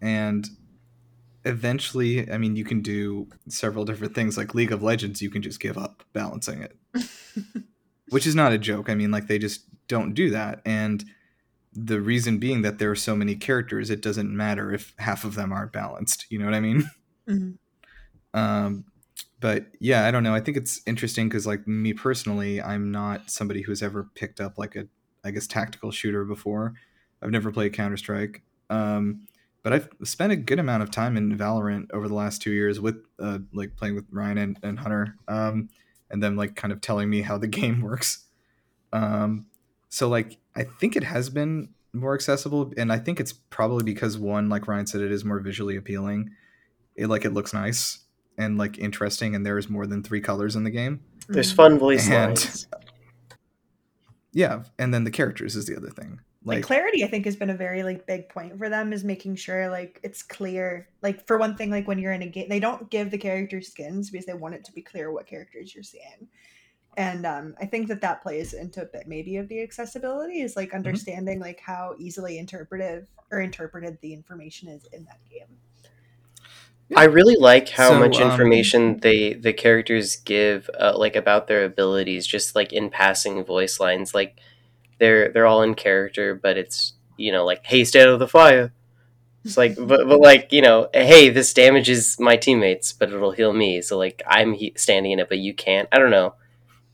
Speaker 1: And eventually, I mean, you can do several different things. Like League of Legends, you can just give up balancing it, *laughs* which is not a joke. I mean, like, they just don't do that. And the reason being that there are so many characters, it doesn't matter if half of them aren't balanced. You know what I mean?
Speaker 4: Mhm.
Speaker 1: Um, but yeah, I don't know. I think it's interesting because, like me personally, I'm not somebody who's ever picked up like a, I guess, tactical shooter before. I've never played Counter Strike, um, but I've spent a good amount of time in Valorant over the last two years with, uh, like playing with Ryan and, and Hunter, um, and them like kind of telling me how the *laughs* game works. Um, so like, I think it has been more accessible, and I think it's probably because one, like Ryan said, it is more visually appealing. It like it looks nice and like interesting, and there's more than three colors in the game.
Speaker 3: There's fun voice
Speaker 1: And-
Speaker 3: lines. *laughs*
Speaker 1: Yeah, and then the characters is the other thing.
Speaker 4: Like
Speaker 1: Like,
Speaker 4: clarity i think has been a very like big point for them is making sure like it's clear. Like for one thing like when you're in a game they don't give the characters skins because they want it to be clear what characters you're seeing. And um, i think that that plays into a bit maybe of the accessibility is like understanding like how easily interpretive or interpreted the information is in that game.
Speaker 3: I really like how
Speaker 1: So,
Speaker 3: much
Speaker 1: um,
Speaker 3: information they the characters give, uh, like about their abilities, just like in passing voice lines. Like they're they're all in character, but it's you know like, "Hey, stay out of the fire." It's like, *laughs* but, but like you know, "Hey, this damages my teammates, but it'll heal me." So like, I'm he- standing in it, but you can't. I don't know.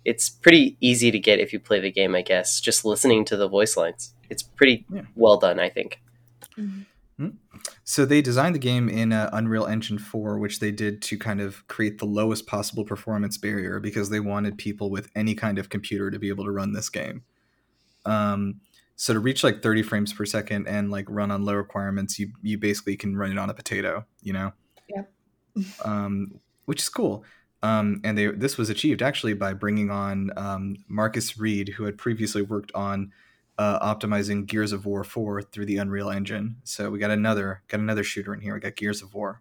Speaker 3: It's pretty easy to get if you play the game, I guess. Just listening to the voice lines, it's pretty
Speaker 1: Yeah.
Speaker 3: well done, I think.
Speaker 1: so they designed the game in uh, Unreal Engine 4, which they did to kind of create the lowest possible performance barrier because they wanted people with any kind of computer to be able to run this game. Um, so to reach like 30 frames per second and like run on low requirements, you you basically can run it on a potato, you know.
Speaker 4: Yep. *laughs*
Speaker 1: um, which is cool. Um, and they this was achieved actually by bringing on um, Marcus Reed, who had previously worked on uh, optimizing Gears of War 4 through the Unreal Engine. So we got another got another shooter in here. We got Gears of War.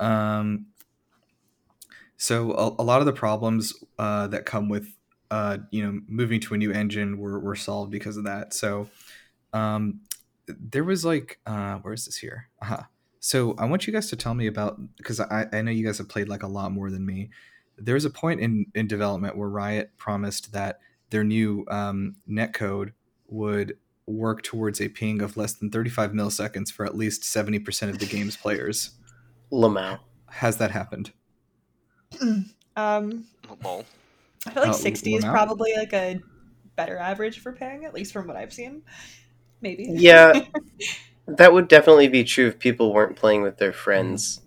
Speaker 1: Um, so a, a lot of the problems uh, that come with uh, you know moving to a new engine were, were solved because of that. So um, there was like uh, where is this here? uh So I want you guys to tell me about because I, I know you guys have played like a lot more than me. There was a point in in development where Riot promised that their new um, netcode would work towards a ping of less than 35 milliseconds for at least 70% of the game's players.
Speaker 3: Lamau.
Speaker 1: Has that happened? *clears throat*
Speaker 4: um
Speaker 5: Lol.
Speaker 4: I feel like
Speaker 1: Uh,
Speaker 4: 60 is
Speaker 1: Lamau?
Speaker 4: probably like a better average for ping at least from what i've seen maybe
Speaker 3: Yeah, *laughs* that would definitely be true if people weren't playing with their friends.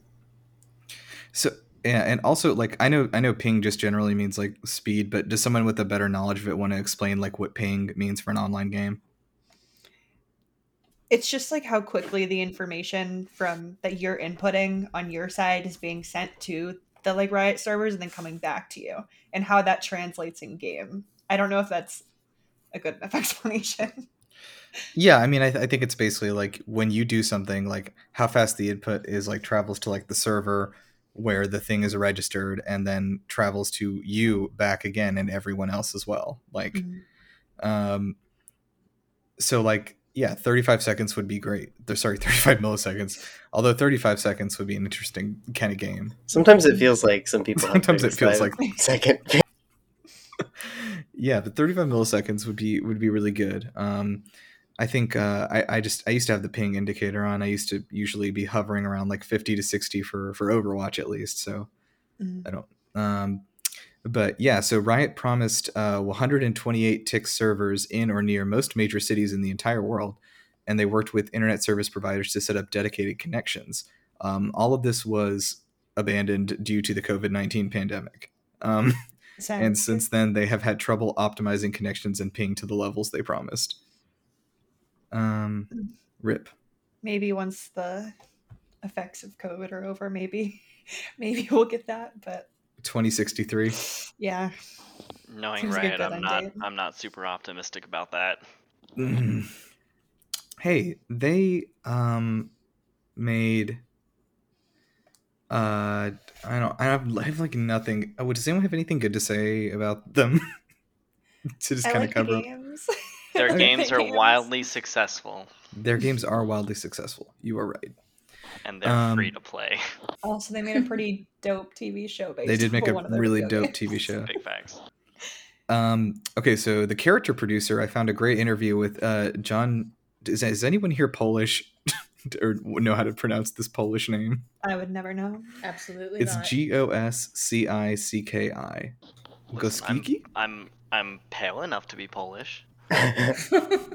Speaker 1: So yeah, and also like I know I know ping just generally means like speed, but does someone with a better knowledge of it want to explain like what ping means for an online game?
Speaker 4: it's just like how quickly the information from that you're inputting on your side is being sent to the like riot servers and then coming back to you and how that translates in game i don't know if that's a good enough *laughs* explanation
Speaker 1: Yeah, I mean I, th- I think it's basically like when you do something like how fast the input is like travels to like the server where the thing is registered and then travels to you back again and everyone else as well. Like Um, so like yeah, 35 seconds would be great. They're sorry, *laughs* 35 milliseconds. Although 35 seconds would be an interesting kind of game.
Speaker 3: Sometimes it feels like some people. have
Speaker 1: Sometimes it feels like *laughs*
Speaker 3: second. *laughs*
Speaker 1: yeah, but 35 milliseconds would be would be really good. Um, I think uh, I, I just I used to have the ping indicator on. I used to usually be hovering around like 50 to 60 for for Overwatch at least. So
Speaker 4: Mhm.
Speaker 1: I don't. Um, but yeah, so Riot promised uh, 128 tick servers in or near most major cities in the entire world, and they worked with internet service providers to set up dedicated connections. Um, all of this was abandoned due to the COVID 19 pandemic. Um, and since then, they have had trouble optimizing connections and ping to the levels they promised. Um, rip.
Speaker 4: maybe once the effects of COVID are over, maybe *laughs* maybe we'll get that. But
Speaker 1: 2063.
Speaker 4: yeah,
Speaker 5: Knowing
Speaker 4: Seems
Speaker 5: Riot, I'm not.
Speaker 4: date.
Speaker 5: I'm not super optimistic about that.
Speaker 1: Mm. *clears throat* hey, they um made uh I don't I have, I have like nothing. Oh, does anyone have anything good to say about them? *laughs* to just
Speaker 4: I
Speaker 1: kind
Speaker 4: like
Speaker 1: of cover
Speaker 4: the
Speaker 1: up.
Speaker 4: games.
Speaker 5: Their *laughs* games are
Speaker 4: games.
Speaker 5: wildly successful,
Speaker 1: Their games are wildly successful. You are right.
Speaker 5: And they're
Speaker 1: Um,
Speaker 5: free to play. *laughs*
Speaker 4: Also, they made a pretty dope TV show. Based
Speaker 1: They did make a
Speaker 4: on *laughs* one of their
Speaker 1: really dope. TV *laughs* show.
Speaker 5: Big facts.
Speaker 1: Um, okay, so the character producer, I found a great interview with uh, John. Is, is anyone here Polish or know how to pronounce this Polish name?
Speaker 4: I would never know.
Speaker 2: Absolutely
Speaker 1: It's
Speaker 2: not.
Speaker 1: G O S C I C K I.
Speaker 5: Listen, I'm-
Speaker 1: Goskiki?
Speaker 5: I'm I'm pale enough to be Polish.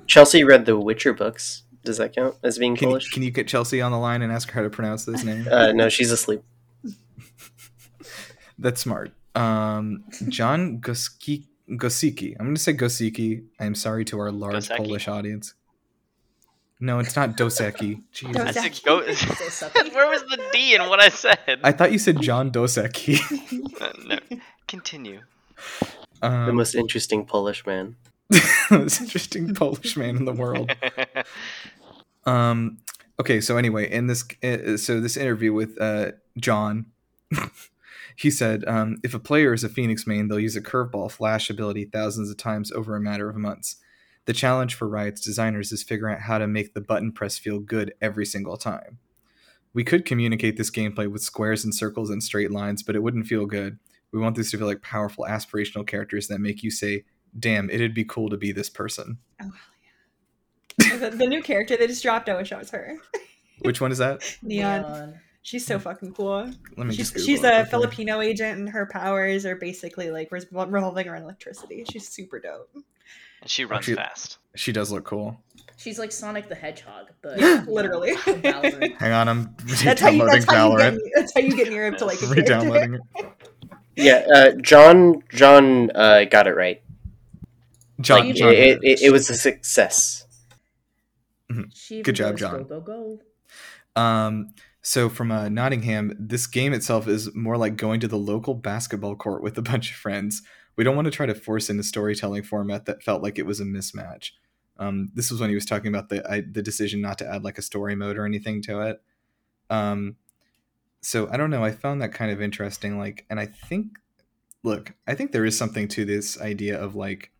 Speaker 3: Chelsea read the Witcher books. Does that count as being
Speaker 1: Can you,
Speaker 3: Polish?
Speaker 1: can you get Chelsea on the line and ask her how to pronounce this name?
Speaker 3: Uh, no, she's asleep. *laughs*
Speaker 1: That's smart. Um, John Goski, Gosiki. I'm going to say Gosiki. I'm sorry to our large
Speaker 5: Goseki?
Speaker 1: Polish audience. No, it's not Doseki. *laughs* Jesus.
Speaker 5: I
Speaker 4: Doseki.
Speaker 5: go. *laughs* Where was the D in what I said?
Speaker 1: I thought you said John Doseki.
Speaker 5: Uh, no, continue.
Speaker 3: The
Speaker 1: Um,
Speaker 3: most interesting Polish man. *laughs*
Speaker 1: most interesting *laughs* Polish man in the world. *laughs* Um, okay, so anyway, in this, uh, so this interview with uh, John, he said, um, if a player is a Phoenix main, they'll use a curveball flash ability thousands of times over a matter of months. The challenge for Riot's designers is figuring out how to make the button press feel good every single time. We could communicate this gameplay with squares and circles and straight lines, but it wouldn't feel good. We want these to feel like powerful, aspirational characters that make you say, damn, it'd be cool to be this person.
Speaker 4: Oh hell yeah! the, the new character they just dropped. I wish I was her.
Speaker 1: Which one is that?
Speaker 4: Neon.
Speaker 2: Neon.
Speaker 4: She's so fucking cool.
Speaker 1: Let me
Speaker 4: She's,
Speaker 1: just
Speaker 4: she's
Speaker 1: it
Speaker 4: a
Speaker 1: quick.
Speaker 4: Filipino agent, and her powers are basically like revolving around electricity. She's super dope.
Speaker 5: And she runs
Speaker 1: Actually-
Speaker 5: fast.
Speaker 1: She does look cool.
Speaker 2: She's like Sonic the Hedgehog, but *laughs*
Speaker 4: Literally. *laughs* *laughs*
Speaker 1: Hang on, I'm
Speaker 4: That's how you.
Speaker 1: re-downloading
Speaker 4: That's how you
Speaker 1: Valorant.
Speaker 4: get. That's how you get near him to like a.
Speaker 1: Re-downloading it.
Speaker 3: Yeah, uh, John. John uh, got it right.
Speaker 1: John,
Speaker 3: Like,
Speaker 1: John
Speaker 3: it, it, it was a success.
Speaker 2: She
Speaker 1: Good job,
Speaker 2: goes,
Speaker 1: John.
Speaker 2: Go go
Speaker 1: Um, so from uh, Nottingham, this game itself is more like going to the local basketball court with a *laughs* bunch of friends. We don't want to try to force in a storytelling format that felt like it was a mismatch. Um, this was when he was talking about the I, the decision not to add like a story mode or anything to it. Um, so I don't know. I found that kind of interesting. Like, and I think, look, I think there is something to this idea of like,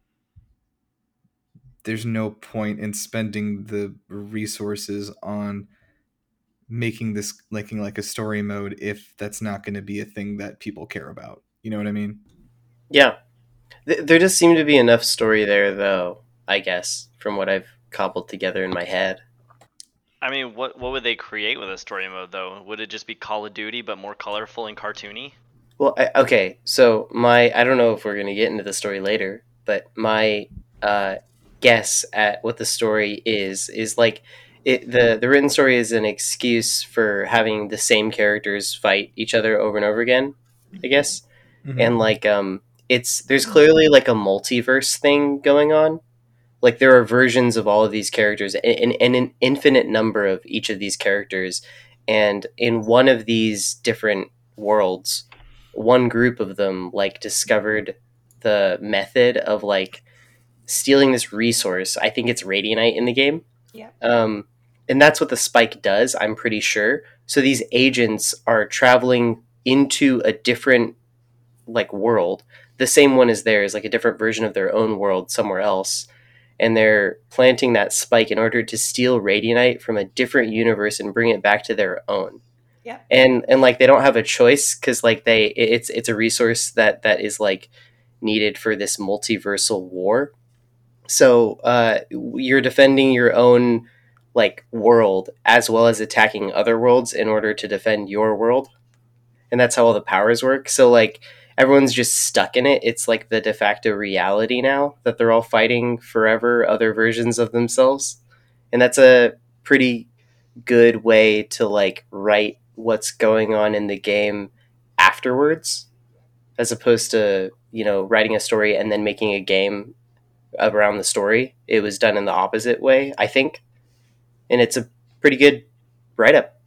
Speaker 1: there's no point in spending the resources on making this making like a story mode if that's not going to be a thing that people care about. You know what I mean?
Speaker 3: Yeah, Th- there does seem to be enough story there, though. I guess from what I've cobbled together in my head.
Speaker 5: I mean, what what would they create with a story mode though? Would it just be Call of Duty but more colorful and cartoony?
Speaker 3: Well, I, okay, so my I don't know if we're gonna get into the story later, but my uh, guess at what the story is is like it, the the written story is an excuse for having the same characters fight each other over and over again, I guess,
Speaker 1: Mhm.
Speaker 3: and like um, it's there's clearly like a multiverse thing going on. Like there are versions of all of these characters, and, and an infinite number of each of these characters, and in one of these different worlds, one group of them like discovered the method of like stealing this resource. I think it's radianite in the game.
Speaker 4: Yeah.
Speaker 3: Um, and that's what the spike does. I'm pretty sure. So these agents are traveling into a different like world, the same one as theirs, like a different version of their own world somewhere else, and they're planting that spike in order to steal Radianite from a different universe and bring it back to their own.
Speaker 4: Yeah.
Speaker 3: And and like they don't have a choice because like they it's it's a resource that that is like needed for this multiversal war. So uh, you're defending your own like world as well as attacking other worlds in order to defend your world, and that's how all the powers work. So like everyone's just stuck in it. It's like the de facto reality now that they're all fighting forever other versions of themselves, and that's a pretty good way to like write what's going on in the game afterwards as opposed to you know writing a story and then making a game around the story it was done in the opposite way i think and it's a pretty good write-up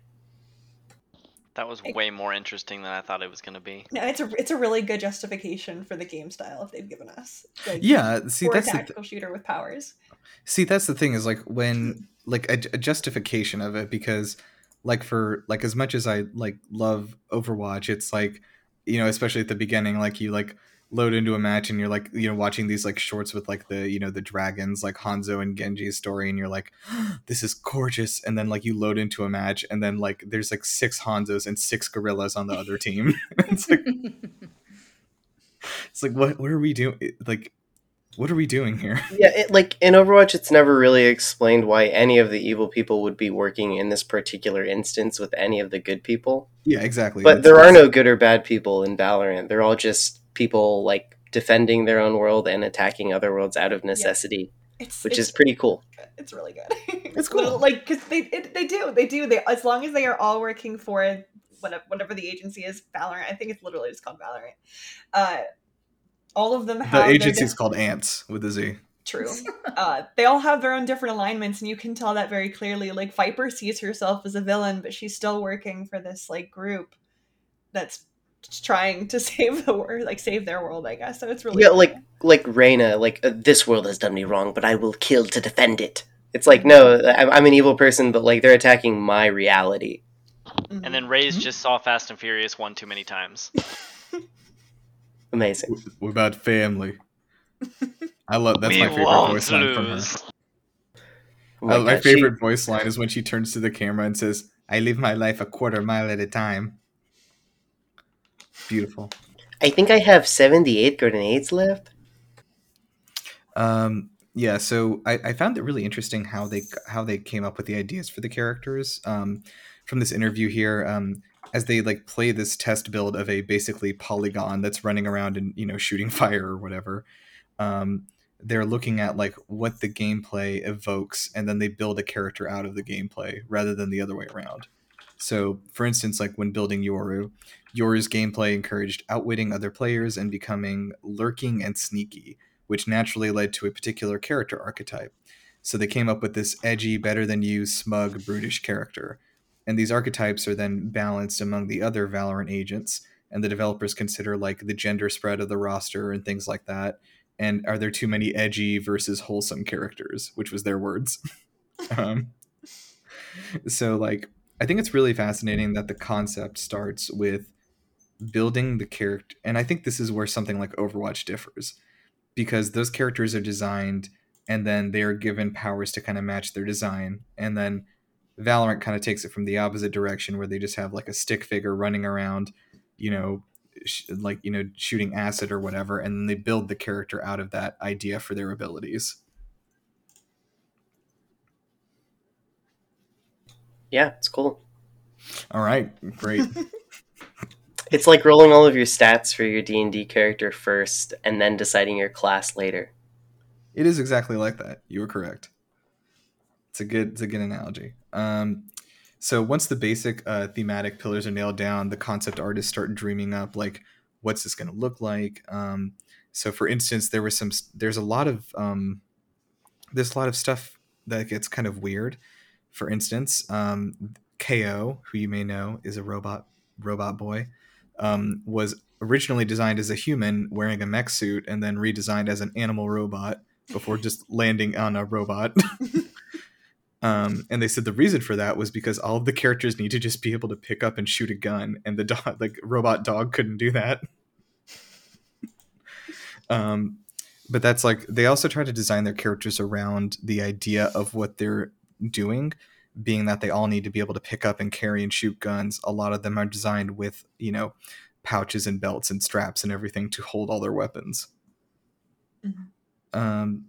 Speaker 5: That was way more interesting than I thought it was going to be.
Speaker 4: No, it's a it's a really good justification for the game style if they've given us. Like,
Speaker 1: Yeah, see
Speaker 4: for a
Speaker 1: that's th-
Speaker 4: tactical shooter with powers.
Speaker 1: See, that's the thing is like when like a, a justification of it because like for like as much as I like love Overwatch, it's like you know especially at the beginning like you like load into a match and you're like you know watching these like shorts with like the you know the dragons like Hanzo and Genji's story and you're like *gasps* this is gorgeous and then like you load into a match and then like there's like six Hanzos and six gorillas on the other team. *laughs* it's like *laughs* it's like what what are we doing like what are we doing here? *laughs*
Speaker 3: yeah it, like in overwatch it's never really explained why any of the evil people would be working in this particular instance with any of the good people
Speaker 1: Yeah, exactly.
Speaker 3: but
Speaker 1: That's-
Speaker 3: there are no good or bad people in valorant they're all just people like defending their own world and attacking other worlds out of necessity
Speaker 4: It's
Speaker 3: which
Speaker 4: it's,
Speaker 3: is pretty cool
Speaker 4: it's really good.
Speaker 1: It's *laughs* cool.
Speaker 4: Little- like because they it, they do they do they as long as they are all working for whatever whatever the agency is Valorant. I think it's literally just called Valorant. Uh, all of them
Speaker 1: the
Speaker 4: have their
Speaker 1: agency's
Speaker 4: diff-
Speaker 1: called Ants with a Z.
Speaker 4: True. *laughs* Uh, they all have their own different alignments, and you can tell that very clearly. Like Viper sees herself as a villain, but she's still working for this like group that's trying to *laughs* save the world, like save their world. I guess so. It's really
Speaker 3: yeah
Speaker 4: cool.
Speaker 3: like like Reyna, like uh, this world has done me wrong, but I will kill to defend it. It's like no, I'm, I'm an evil person, but like they're attacking my reality.
Speaker 4: Mhm.
Speaker 5: And then Raze
Speaker 1: Mhm.
Speaker 5: just saw Fast and Furious one too many times. *laughs*
Speaker 3: Amazing.
Speaker 1: What about family? I love that's
Speaker 5: we
Speaker 1: my favorite
Speaker 5: won't
Speaker 1: voice line from her.
Speaker 5: lose.
Speaker 3: Oh
Speaker 1: Uh, my
Speaker 3: God, she-
Speaker 1: favorite voice line is when she turns to the camera and says, "I live my life a quarter mile at a time." Beautiful.
Speaker 3: I think I have 78 grenades left.
Speaker 1: Um, yeah, so I, I found it really interesting how they how they came up with the ideas for the characters. Um, from this interview here, um, as they like play this test build of a basically polygon that's running around and you know shooting *laughs* fire or whatever. Um, they're looking at like what the gameplay evokes, and then they build a character out of the gameplay rather than the other way around. So, for instance, like when building Yoru, Yoru's gameplay encouraged outwitting other players and becoming lurking and sneaky which naturally led to a particular character archetype. So they came up with this edgy, better than you, smug, brutish character. And these archetypes are then balanced among the other Valorant agents, and the developers consider like the gender spread of the roster and things like that. And are there too many edgy versus wholesome characters, which was their words. *laughs* um, so like I think it's really fascinating that the concept starts with building the character and I think this is where something like Overwatch differs because those characters are designed and then they are given powers to kind of match their design and then valorant kind of takes it from the opposite direction where they just have like a stick figure running around you know sh- like you know shooting acid or whatever and then they build the character out of that idea for their abilities
Speaker 3: Yeah, it's cool.
Speaker 1: all right great *laughs*
Speaker 3: It's like rolling all of your stats for your D&D character first and then deciding your class later.
Speaker 1: It is exactly like that. You were correct. It's a good it's a good analogy. Um, so once the basic uh, thematic pillars are nailed down, the concept artists start dreaming up like what's this going to look like. Um, so for instance, there was some there's a lot of um, there's a lot of stuff that gets kind of weird. For instance, um, KAY/O, who you may know, is a robot robot boy. Um, was originally designed as a human wearing a mech suit and then redesigned as an animal robot before just *laughs* landing on a robot. *laughs* um, and they said the reason for that was because all of the characters need to just be able to pick up and shoot a gun, and the dog, *laughs* like robot dog, couldn't do that. um, but that's like they also try to design their characters around the idea of what they're doing being that they all need to be able to pick up and carry and shoot guns a lot of them are designed with you know pouches and belts and straps and everything to hold all their weapons
Speaker 4: Mhm.
Speaker 1: um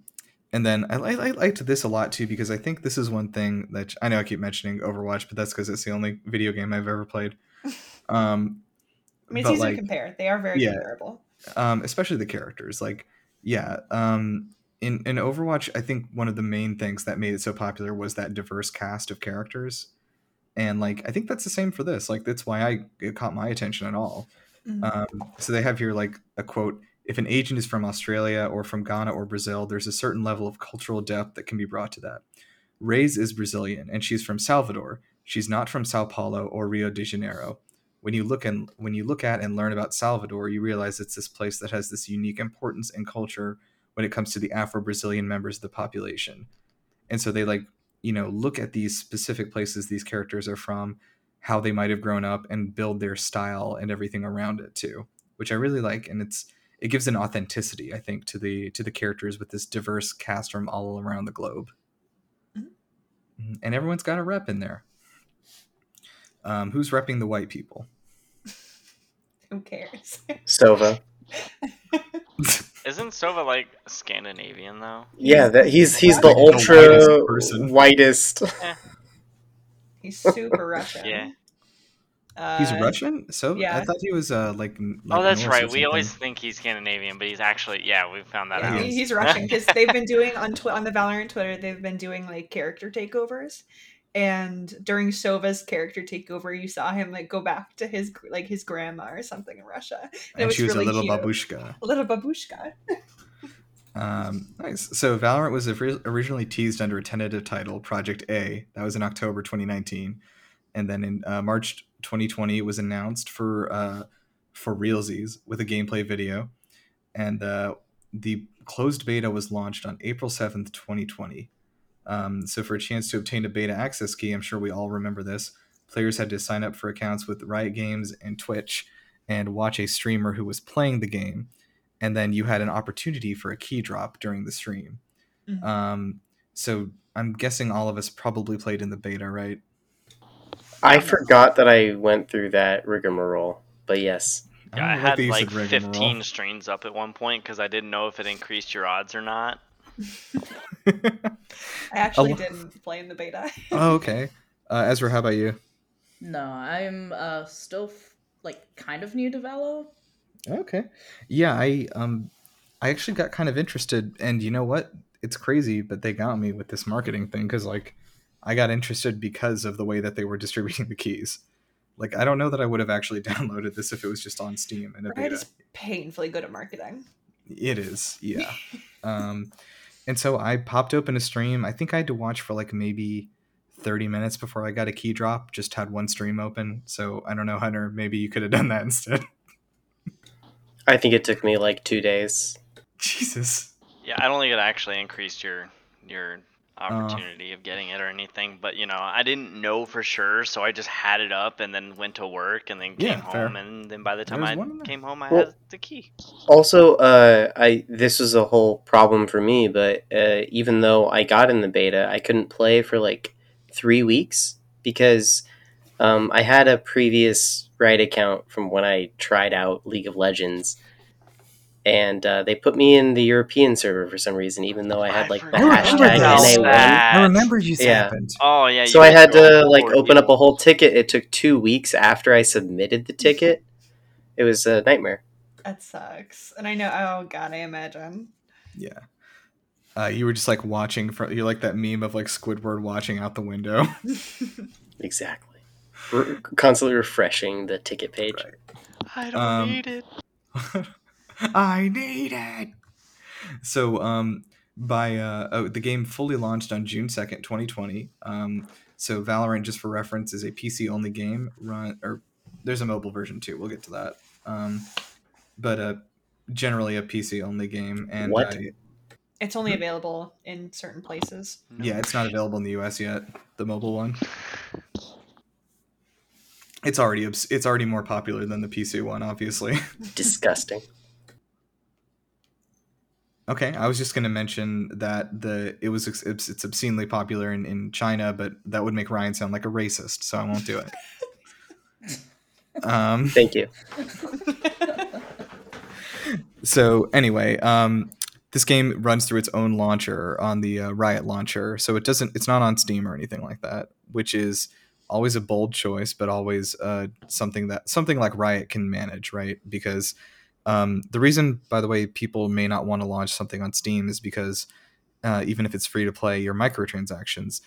Speaker 1: and then I, I, I liked this a lot too because I think this is one thing that I know I keep mentioning Overwatch, but that's because it's the only video game I've ever played. *laughs* Um,
Speaker 4: I mean, it's easy
Speaker 1: like,
Speaker 4: to compare. They are very
Speaker 1: yeah.
Speaker 4: comparable.
Speaker 1: um, especially the characters. Like, yeah, um, in in Overwatch, I think one of the main things that made it so popular was that diverse cast of characters, and like I think that's the same for this. Like, that's why I it caught my attention at all.
Speaker 4: Mhm.
Speaker 1: Um, so they have here like a quote: "If an agent is from Australia or from Ghana or Brazil, there's a certain level of cultural depth that can be brought to that. Raze is Brazilian, and she's from Salvador. She's not from Sao Paulo or Rio de Janeiro. When you look and when you look at and learn about Salvador, you realize it's this place that has this unique importance and culture when it comes to the Afro-Brazilian members of the population. And so they like you know look at these specific places these characters are from, how they might have grown up, and build their style and everything around it too, which I really like. And it's it gives an authenticity, I think, to the to the characters with this diverse cast from all around the globe.
Speaker 4: Mhm.
Speaker 1: Mhm. And everyone's got a rep in there. Um, who's repping the white people? *laughs*
Speaker 4: Who cares?
Speaker 3: Sova. *laughs*
Speaker 5: Isn't Sova like Scandinavian though?
Speaker 3: Yeah, that he's he's the
Speaker 1: Like the
Speaker 3: ultra
Speaker 1: whitest person.
Speaker 3: whitest. *laughs*
Speaker 4: He's super Russian.
Speaker 5: Yeah.
Speaker 4: Uh,
Speaker 1: He's Russian, so
Speaker 4: yeah.
Speaker 1: I thought he was uh, like. like
Speaker 5: oh, that's
Speaker 1: Norse
Speaker 5: right. We always think he's Scandinavian, but he's actually yeah. We found that
Speaker 1: Yeah,
Speaker 5: out.
Speaker 1: he
Speaker 4: He- he's *laughs* Russian because they've been doing on tw- on the Valorant Twitter. They've been doing like character takeovers, and during Sova's character takeover, you saw him like go back to his like his grandma or something in Russia. And
Speaker 1: and
Speaker 4: was
Speaker 1: she was
Speaker 4: really
Speaker 1: a little
Speaker 4: cute.
Speaker 1: babushka.
Speaker 4: A little babushka. *laughs*
Speaker 1: Um, nice. So Valorant was originally teased under a tentative title, Project A. That was in October 2019, and then in uh, March 2020, it was announced for uh, for realsies with a gameplay video, and uh, the closed beta was launched on April 7th, 2020. Um, so for a chance to obtain a beta access key, I'm sure we all remember this. Players had to sign up for accounts with Riot Games and Twitch and watch a streamer who was playing the game and then you had an opportunity for a key drop during the stream.
Speaker 4: Mhm.
Speaker 1: Um, so I'm guessing all of us probably played in the beta, right?
Speaker 3: I forgot that I went through that rigmarole, but yes.
Speaker 1: I
Speaker 5: Yeah,
Speaker 1: don't
Speaker 5: I had like 15 streams up at one point because I didn't know if it increased your odds or not.
Speaker 4: I actually
Speaker 1: lo-
Speaker 4: didn't play in the beta.
Speaker 1: oh, okay. Uh, Ezra, how about you?
Speaker 2: No, I'm uh still f- like kind of new to Valo.
Speaker 1: Okay. Yeah, I um I actually got kind of interested and you know what? It's crazy, but they got me with this marketing thing cuz like I got interested because of the way that they were *laughs* distributing the keys. Like I don't know that I would have actually *laughs* downloaded this if it was just on Steam and a
Speaker 4: Riot
Speaker 1: beta.
Speaker 4: is painfully good at marketing.
Speaker 1: It is, yeah. *laughs* um, and so I popped open a stream. I think I had to watch for like maybe 30 minutes before I got a key drop. Just had one stream open. So I don't know, Hunter. Maybe you could have done that *laughs* instead.
Speaker 3: I think it took me like two days.
Speaker 1: Jesus.
Speaker 5: Yeah, I don't think it actually increased your your
Speaker 1: Uh.
Speaker 5: opportunity of getting it or anything. But you know, I didn't know for sure, so I just had it up and then went to work and then came
Speaker 1: Yeah, fair.
Speaker 5: home. And then by the time
Speaker 1: There's
Speaker 5: I
Speaker 1: one in there.
Speaker 5: came home, I
Speaker 3: Well-
Speaker 5: had the key.
Speaker 3: Also, uh, I this was a whole problem for me, but uh, even though I got in the beta, I couldn't play for like three weeks because um, I had a previous Riot account from when I tried out League of Legends, and uh, they put me in the European server for some reason, even though I had like the
Speaker 5: forgot
Speaker 3: hashtag NA1.
Speaker 5: that.
Speaker 1: I remember you
Speaker 3: Yeah.
Speaker 1: happened.
Speaker 5: Oh yeah.
Speaker 3: So I had to like
Speaker 5: forward,
Speaker 3: open
Speaker 5: yeah.
Speaker 3: up a whole ticket. It took two weeks after I submitted the ticket. It was a nightmare.
Speaker 4: That sucks. And I know. Oh god, I imagine.
Speaker 1: Yeah. Uh, you were just like watching from you're like that meme of like Squidward watching out the window. *laughs*
Speaker 3: Exactly. Re- constantly refreshing the ticket page.
Speaker 1: Right.
Speaker 5: I don't
Speaker 1: Um,
Speaker 5: need it. *laughs*
Speaker 1: I need it. So, um, by uh, oh, the game fully launched on June second, twenty twenty. Um, so Valorant, just for reference, is a PC only game. Run or there's a mobile version too. We'll get to that. Um, but uh, generally a PC only game, and
Speaker 3: What?
Speaker 1: uh,
Speaker 4: it's only available in certain places.
Speaker 1: yeah, it's not available in the US yet. The mobile one. It's already it's already more popular than the PC one, obviously.
Speaker 3: Disgusting.
Speaker 1: Okay, I was just going to mention that the it was it's, it's obscenely popular in, in China, but that would make Ryan sound like a racist, so I won't do it. *laughs* um,
Speaker 3: Thank you. *laughs*
Speaker 1: so anyway, um, this game runs through its own launcher on the uh, Riot launcher, so it doesn't. It's not on Steam or anything like that, which is always a bold choice, but always uh, something that something like Riot can manage, right? Because um, the reason, by the way, people may not want to launch something on Steam is because uh, even if it's free to play, your microtransactions.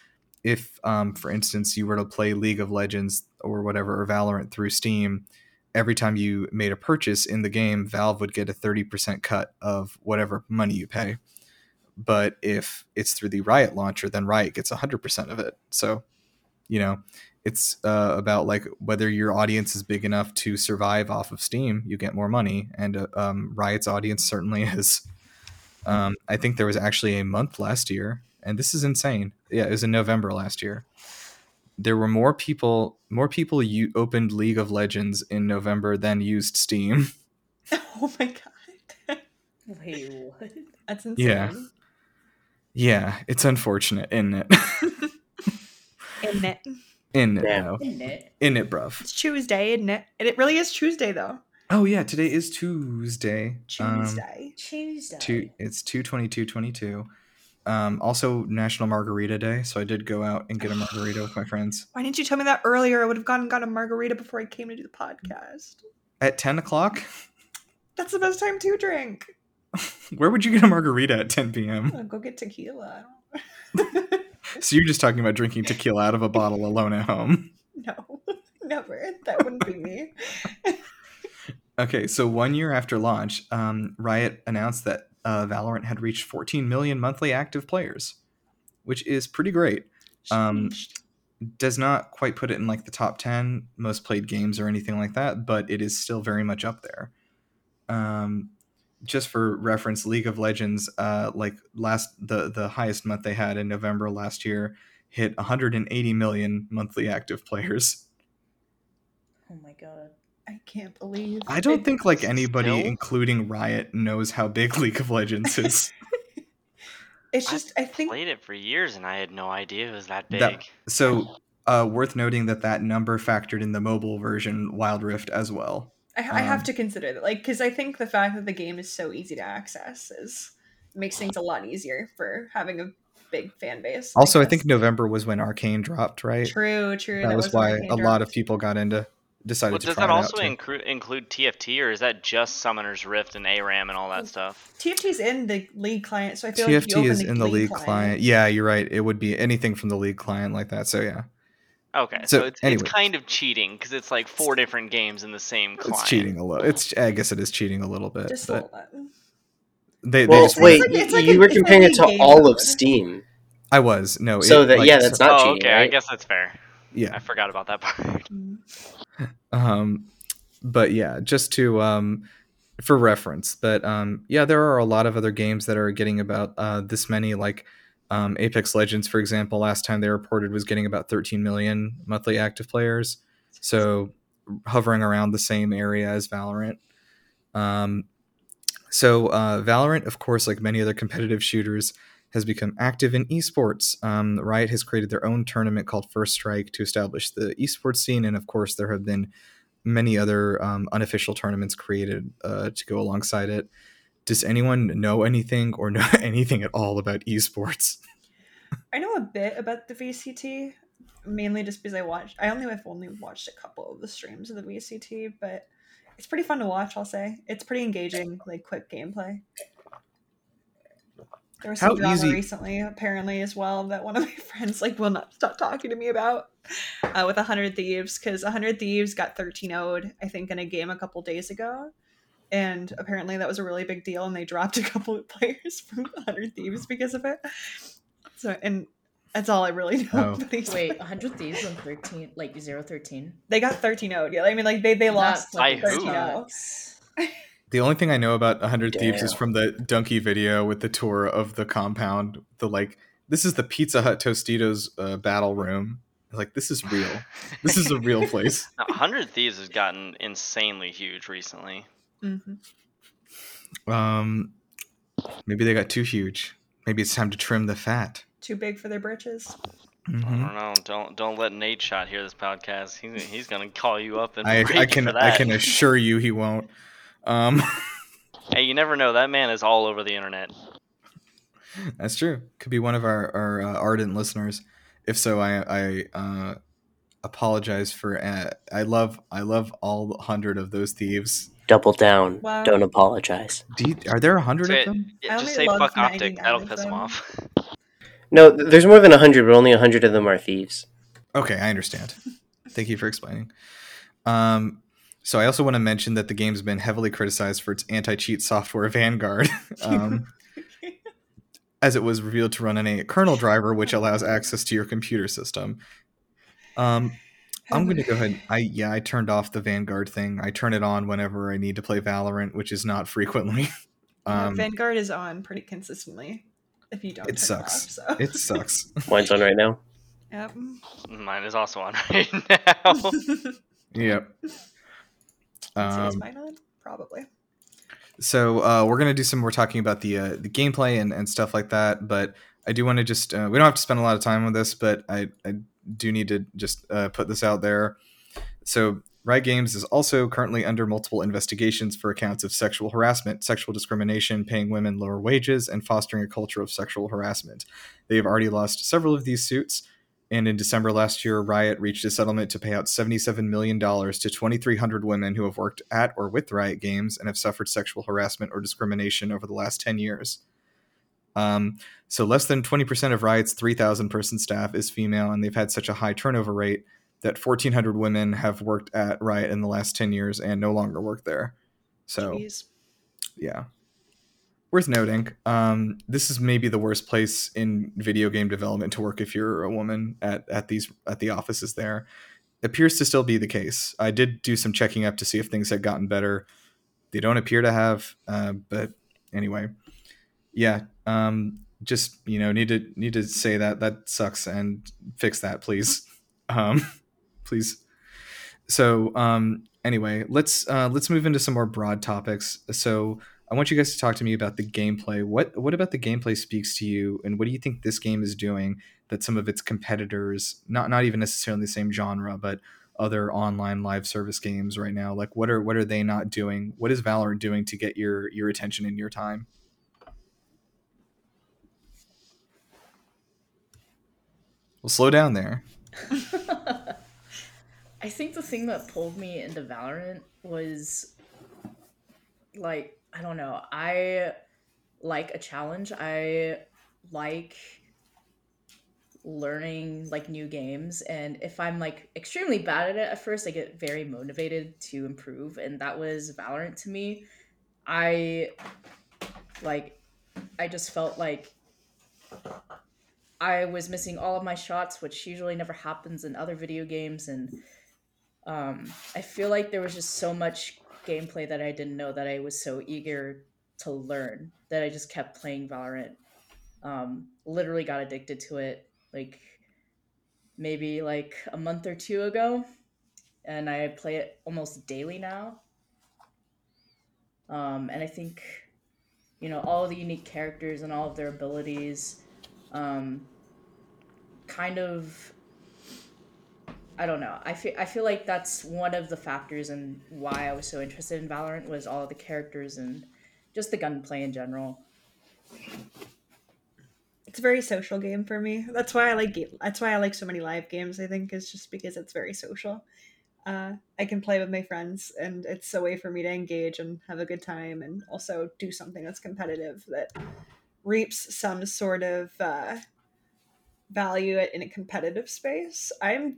Speaker 1: If, um, for instance, you were to play League of Legends or whatever or Valorant through Steam, every time you made a purchase in the game, Valve would get a 30% cut of whatever money you pay. But if it's through the Riot launcher, then Riot gets 100% of it. So, you know, it's uh, about like whether your audience is big enough to survive off of Steam, you get more money. And uh, um, Riot's audience certainly *laughs* is. Um, I think there was actually a month last year, and this is insane. Yeah, it was in November last year there were more people more people you opened League of Legends in November than used Steam. *laughs*
Speaker 4: oh my god.
Speaker 2: Wait, what?
Speaker 4: That's insane.
Speaker 1: Yeah. Yeah, it's unfortunate, isn't it? *laughs*
Speaker 4: Isn't it?
Speaker 1: In it,
Speaker 3: Damn.
Speaker 1: though.
Speaker 2: Isn't it?
Speaker 1: In it, bruv.
Speaker 4: It's Tuesday, isn't it? And it really is Tuesday though.
Speaker 1: Oh yeah, today is Tuesday. Um,
Speaker 4: Tuesday.
Speaker 2: Tuesday.
Speaker 1: two, it's two twenty two twenty two. Um, also National Margarita Day, so I did go out and get a margarita with my *gasps* friends
Speaker 4: Why didn't you tell me that earlier? I would have gone and got a margarita before I came to do the podcast.
Speaker 1: at ten o'clock. *laughs*
Speaker 4: That's the best time to drink. *laughs*
Speaker 1: Where would you get a margarita at ten p.m.?
Speaker 4: I'll go get tequila. *laughs*
Speaker 1: So you're just talking about drinking tequila out of a bottle alone at home. *laughs*
Speaker 4: No, *laughs* never. That wouldn't be me. *laughs*
Speaker 1: Okay, so one year after launch, um, Riot announced that uh, Valorant had reached 14 million monthly active players, which is pretty great. Um, Does not quite put it in like the top 10 most played games or anything like that, but it is still very much up there. Um, just for reference, League of Legends, uh, like last the the highest month they had in November last year, hit 180 million monthly active players.
Speaker 2: Oh my god.
Speaker 4: I can't believe.
Speaker 1: I don't think like anybody,
Speaker 5: Still?
Speaker 1: including Riot, knows how big League of Legends is. *laughs*
Speaker 4: It's just. I think.
Speaker 5: I played it for years and I had no idea it was that big.
Speaker 1: That- so, uh, worth noting that that number factored in the mobile version Wild Rift as well.
Speaker 4: I, I have
Speaker 1: Um,
Speaker 4: to consider that, like, because I think the fact that the game is so easy to access is makes things a lot easier for having a big fan base.
Speaker 1: Also, I
Speaker 4: this.
Speaker 1: think November was when Arcane dropped, right?
Speaker 4: True, true.
Speaker 1: That, was, why
Speaker 4: Arcane
Speaker 1: a lot of people got into decided
Speaker 5: Well,
Speaker 1: to
Speaker 5: does
Speaker 1: try
Speaker 5: that
Speaker 1: it
Speaker 5: also
Speaker 1: out too.
Speaker 5: include include TFT or is that just Summoner's Rift and ARAM and all that stuff?
Speaker 4: TFT's in the league client, so I feel like if you
Speaker 1: TFT
Speaker 4: open
Speaker 1: is in the league client. Yeah, you're right. It would be anything from the league client like that. So yeah,
Speaker 5: Okay,
Speaker 1: So,
Speaker 5: so, it's,
Speaker 1: anyway.
Speaker 5: it's kind of cheating because it's like four different games in the same client.
Speaker 1: it's cheating a little. It's I guess it is cheating a little bit,
Speaker 4: just a
Speaker 1: but
Speaker 4: little
Speaker 1: they, they
Speaker 3: Well,
Speaker 1: just
Speaker 3: wait,
Speaker 4: like- it's like
Speaker 3: you
Speaker 4: a-
Speaker 3: were
Speaker 4: it's like
Speaker 3: comparing it to
Speaker 4: game
Speaker 3: all
Speaker 4: mode.
Speaker 3: of Steam.
Speaker 1: I was no.
Speaker 3: So
Speaker 1: it,
Speaker 3: that
Speaker 1: like,
Speaker 3: yeah, that's
Speaker 1: so-
Speaker 3: not
Speaker 5: Oh,
Speaker 3: cheating,
Speaker 5: okay, I guess that's fair.
Speaker 1: yeah.
Speaker 5: I forgot about that *laughs* part. *laughs*
Speaker 1: Um but yeah just to um for reference but um yeah there are a lot of other games that are getting about uh this many like um apex legends for example last time they reported was getting about 13 million monthly active players so hovering around the same area as valorant um so uh valorant of course like many other competitive shooters has become active in esports. Um, Riot has created their own tournament called First Strike to establish the esports scene, and of course, there have been many other um, unofficial tournaments created uh, to go alongside it. Does anyone know anything or know *laughs* anything at all about esports?
Speaker 4: I know a bit about the VCT, mainly just because I watched. I only have only watched a couple of the streams of the VCT, but it's pretty fun to watch. I'll say it's pretty engaging, like quick gameplay. There was some
Speaker 1: How
Speaker 4: drama
Speaker 1: easy-
Speaker 4: recently, apparently as well, that one of my *laughs* friends like will not stop talking to me about uh, with hundred thieves because hundred thieves got thirteen 0'd, I think, in a game a couple days ago. And apparently that was a really big deal, and they dropped a couple of players *laughs* from hundred thieves because of it. So, and that's all I really know.
Speaker 1: Oh. *laughs*
Speaker 4: about these
Speaker 2: Wait, 100 Thieves on 13, like 013?
Speaker 4: they got 13 0 yeah i mean like they they lost
Speaker 5: By
Speaker 4: like, 13 0
Speaker 1: The only thing I know about 100 Thieves is from the Donkey video with the tour of the compound. The like, this is the Pizza Hut Tostitos uh, battle room. Like, this is real. This is a real *laughs* place.
Speaker 5: Now, 100 Thieves has gotten insanely huge recently.
Speaker 4: Hmm
Speaker 1: Um, Maybe they got too huge. Maybe it's time to trim the fat.
Speaker 4: Too big for their britches.
Speaker 5: I
Speaker 1: Mhm.
Speaker 5: don't know. Don't don't let Nadeshot hear this podcast. He's he's gonna call you up and
Speaker 1: I, I can
Speaker 5: for
Speaker 1: I can assure you he won't. Um, *laughs*
Speaker 5: Hey, you never know. That man is all over the internet.
Speaker 1: that's true. Could be one of our our uh, ardent listeners. If so, I I uh, apologize for. Uh, I love I love all hundred of those thieves.
Speaker 3: Double down.
Speaker 4: Wow.
Speaker 3: Don't apologize.
Speaker 1: Do you, are there a hundred of them?
Speaker 5: Yeah, just say fuck OpTic. That'll piss
Speaker 4: them.
Speaker 5: off.
Speaker 3: No, there's more than a 100, but only a 100 of them are thieves.
Speaker 1: Okay, I understand. Thank you for explaining. Um, so I also want to mention that the game's been heavily criticized for its anti-cheat software *laughs* Vanguard, um, *laughs* as it was revealed to run on a kernel driver which allows access to your computer system. Um, I'm going to go ahead. I yeah, I turned off the Vanguard thing. I turn it on whenever I need to play Valorant, which is not frequently. *laughs*
Speaker 4: Yeah,
Speaker 1: Um,
Speaker 4: Vanguard is on pretty consistently. If you don't,
Speaker 1: It sucks.
Speaker 4: It, off, so.
Speaker 1: it *laughs* sucks.
Speaker 3: Mine's on right now.
Speaker 4: Yep.
Speaker 5: Mine is also on *laughs* right now.
Speaker 1: yep.
Speaker 4: Is
Speaker 1: Um,
Speaker 4: mine on? Probably.
Speaker 1: so uh, we're gonna do some more talking about the uh, the gameplay and, and stuff like that. But I do want to just uh, we don't have to spend a lot of time on this, but I, I do need to just uh, put this out there. So Riot Games is also currently under multiple investigations for accounts of sexual harassment, sexual discrimination, paying women lower wages, and fostering a culture of sexual harassment. They have already lost several of these suits. And in December last year, Riot reached a settlement to pay out $77 million to 2,300 women who have worked at or with Riot Games and have suffered sexual harassment or discrimination over the last 10 years. Um, so, less than 20% of Riot's 3,000 person staff is female, and they've had such a high turnover rate that 1,400 women have worked at Riot in the last 10 years and no longer work there. So,
Speaker 4: Jeez.
Speaker 1: yeah. Worth noting, um, this is maybe the worst place in video game development to work if you're a woman at, at these at the offices there. Appears to still be the case. I did do some checking up to see if things had gotten better. They don't appear to have, uh, but anyway, yeah. Um, just you know, need to need to say that that sucks and fix that, please. Um, *laughs* please. So um, anyway, let's uh, let's move into some more broad topics. So I want you guys to talk to me about the gameplay. What what about the gameplay speaks to you, and what do you think this game is doing that some of its competitors, not not even necessarily the same genre, but other online live service games right now, like what are what are they not doing? What is Valorant doing to get your your attention and your time? Well, slow down there. *laughs*
Speaker 2: I think the thing that pulled me into Valorant was like I don't know. I like a challenge. I like learning like new games and if I'm like extremely bad at it at first I get very motivated to improve and that was Valorant to me. I like I just felt like I was missing all of my shots, which usually never happens in other video games, and um, I feel like there was just so much gameplay that I didn't know that I was so eager to learn that I just kept playing Valorant. Um, literally got addicted to it like maybe like a month or two ago, and I play it almost daily now. Um, and I think, you know, all the unique characters and all of their abilities um, kind of I don't know. I feel I feel like that's one of the factors and why I was so interested in Valorant was all the characters and just the gunplay in general.
Speaker 4: It's a very social game for me. That's why I like that's why I like so many live games. I think is just because it's very social. Uh, I can play with my friends, and it's a way for me to engage and have a good time, and also do something that's competitive that reaps some sort of uh, value it in a competitive space. I'm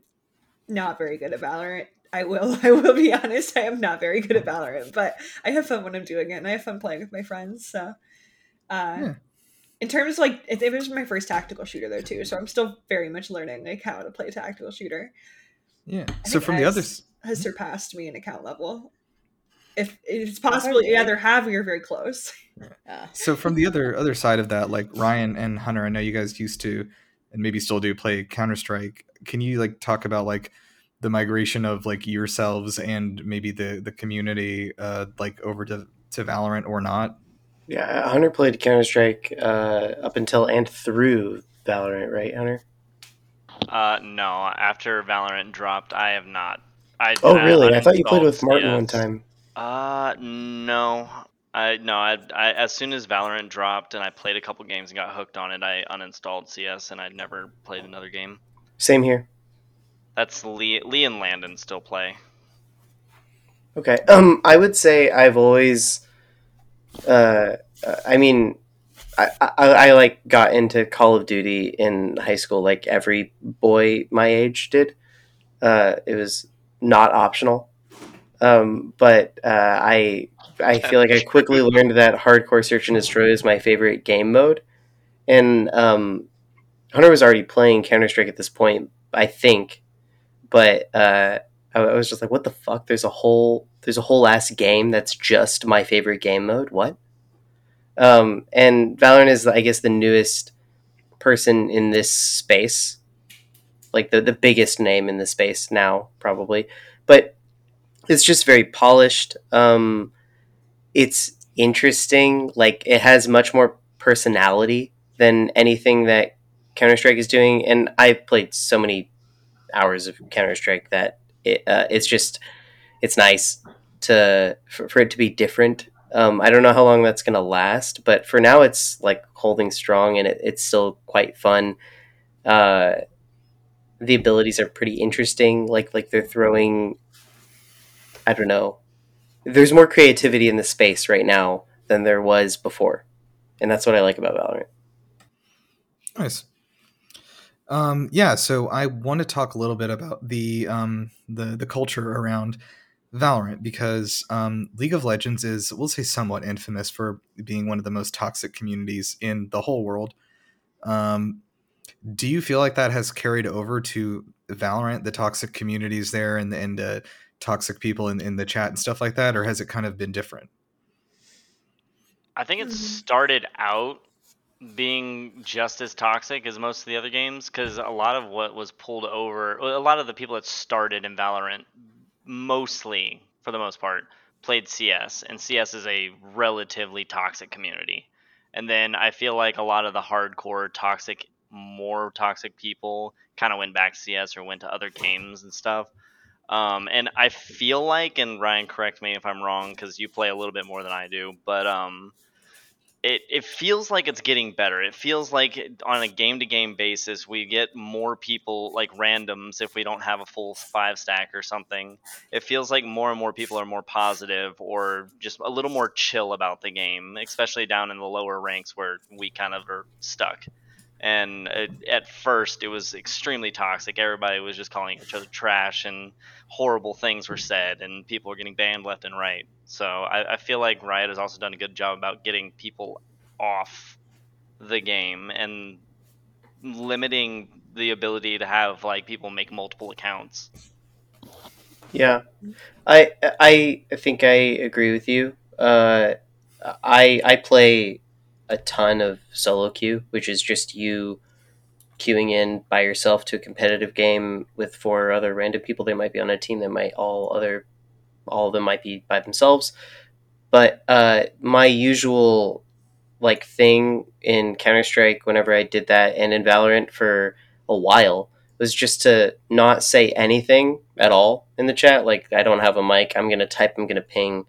Speaker 4: not very good at Valorant. I will *laughs* I will be honest, I am not very good at Valorant, but I have fun when I'm doing it and I have fun playing with my friends. So uh
Speaker 1: Yeah.
Speaker 4: in terms of like it, it was my first tactical shooter though too, so I'm still very much learning like how to play tactical shooter.
Speaker 1: Yeah.
Speaker 4: I
Speaker 1: So from the others,
Speaker 4: has surpassed me in account level. If it's possible you either have or you're very close. *laughs*
Speaker 2: Yeah.
Speaker 1: so from the other other side of that, like Ryan and Hunter, I know you guys used to, and maybe still do play Counter Strike. Can you like talk about like the migration of like yourselves and maybe the the community uh like over to to Valorant or not?
Speaker 3: Yeah, Hunter played Counter Strike uh, up until and through Valorant, right, Hunter?
Speaker 5: Uh, no. After Valorant dropped, I have not. I,
Speaker 3: Oh, really? I thought you played with Martin one time.
Speaker 5: Uh, no. I no. I, I as soon as Valorant dropped and I played a couple games and got hooked on it, I uninstalled CS and I never played another game.
Speaker 3: Same here.
Speaker 5: That's Lee. Lee and Landon still play.
Speaker 3: Okay. Um, I would say I've always, uh, I mean, I, I, I like got into Call of Duty in high school, like every boy my age did. Uh, it was not optional. Um, but uh, I I feel like I quickly learned that hardcore search and destroy is my favorite game mode, and um, Hunter was already playing Counter Strike at this point, I think, but uh, I, I was just like, what the fuck? There's a whole there's a whole ass game that's just my favorite game mode. What? Um, and Valorant is, I guess, the newest person in this space, like the the biggest name in the space now, probably. But it's just very polished. Um, it's interesting. Like it has much more personality than anything that Counter Strike is doing. And I've played so many hours of Counter Strike that it, uh, it's just it's nice to for, for it to be different. Um, I don't know how long that's gonna last, but for now it's like holding strong and it, it's still quite fun. Uh, the abilities are pretty interesting. Like like they're throwing, I don't know. There's more creativity in the space right now than there was before, and that's what I like about Valorant.
Speaker 1: Nice. Um, yeah, so I want to talk a little bit about the um, the the culture around Valorant because um, League of Legends is, we'll say, somewhat infamous for being one of the most toxic communities in the whole world. Um, do you feel like that has carried over to Valorant, the toxic communities there, and and uh, toxic people in, in the chat and stuff like that, or has it kind of been different?
Speaker 5: I think it
Speaker 2: Mhm.
Speaker 5: started out being just as toxic as most of the other games because a lot of what was pulled over, a lot of the people that started in Valorant, mostly for the most part, played CS, and CS is a relatively toxic community. And then I feel like a lot of the hardcore toxic, more toxic people kind of went back to CS or went to other games and stuff. Um, and I feel like, and Ryan, correct me if I'm wrong, because you play a little bit more than I do, but um, it it feels like it's getting better. It feels like on a game to game basis, we get more people like randoms if we don't have a full five stack or something. It feels like more and more people are more positive or just a little more chill about the game, especially down in the lower ranks where we kind of are stuck. And it, at first, it was extremely toxic. Everybody was just calling each other trash, and horrible things were said, and people were getting banned left and right. So I, I feel like Riot has also done a good job about getting people off the game and limiting the ability to have like people make multiple accounts.
Speaker 3: Yeah, I I think I agree with you. Uh, I I play a ton of solo queue, which is just you queuing in by yourself to a competitive game with four other random people. They might be on a team. They might all other all of them might be by themselves. But uh, my usual like thing in Counter Strike, whenever I did that, and in Valorant for a while, was just to not say anything at all in the chat. Like I don't have a mic. I'm gonna type. I'm gonna ping.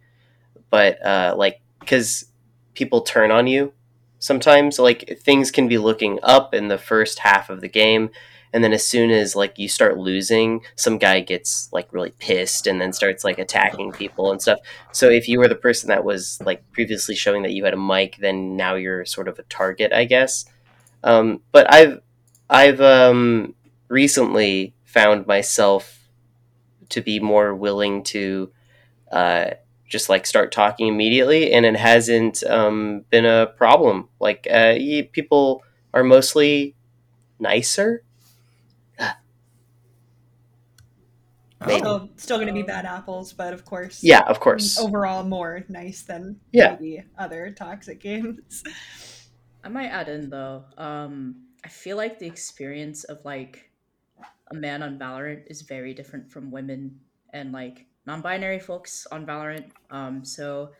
Speaker 3: But uh, like because people turn on you sometimes. Like things can be looking up in the first half of the game. And then as soon as like you start losing, some guy gets like really pissed and then starts like attacking people and stuff. So if you were the person that was like previously showing that you had a mic, then now you're sort of a target, I guess. Um, but I've I've um, recently found myself to be more willing to uh, just like start talking immediately, and it hasn't um, been a problem. Like uh, y- people are mostly nicer. Maybe.
Speaker 4: Still, still going to be bad apples, but of course,
Speaker 3: Yeah, of course.
Speaker 4: overall more nice than
Speaker 3: Yeah.
Speaker 4: maybe other toxic games.
Speaker 2: I might add in though. Um, I feel like the experience of like a man on Valorant is very different from women and like non-binary folks on Valorant. Um, so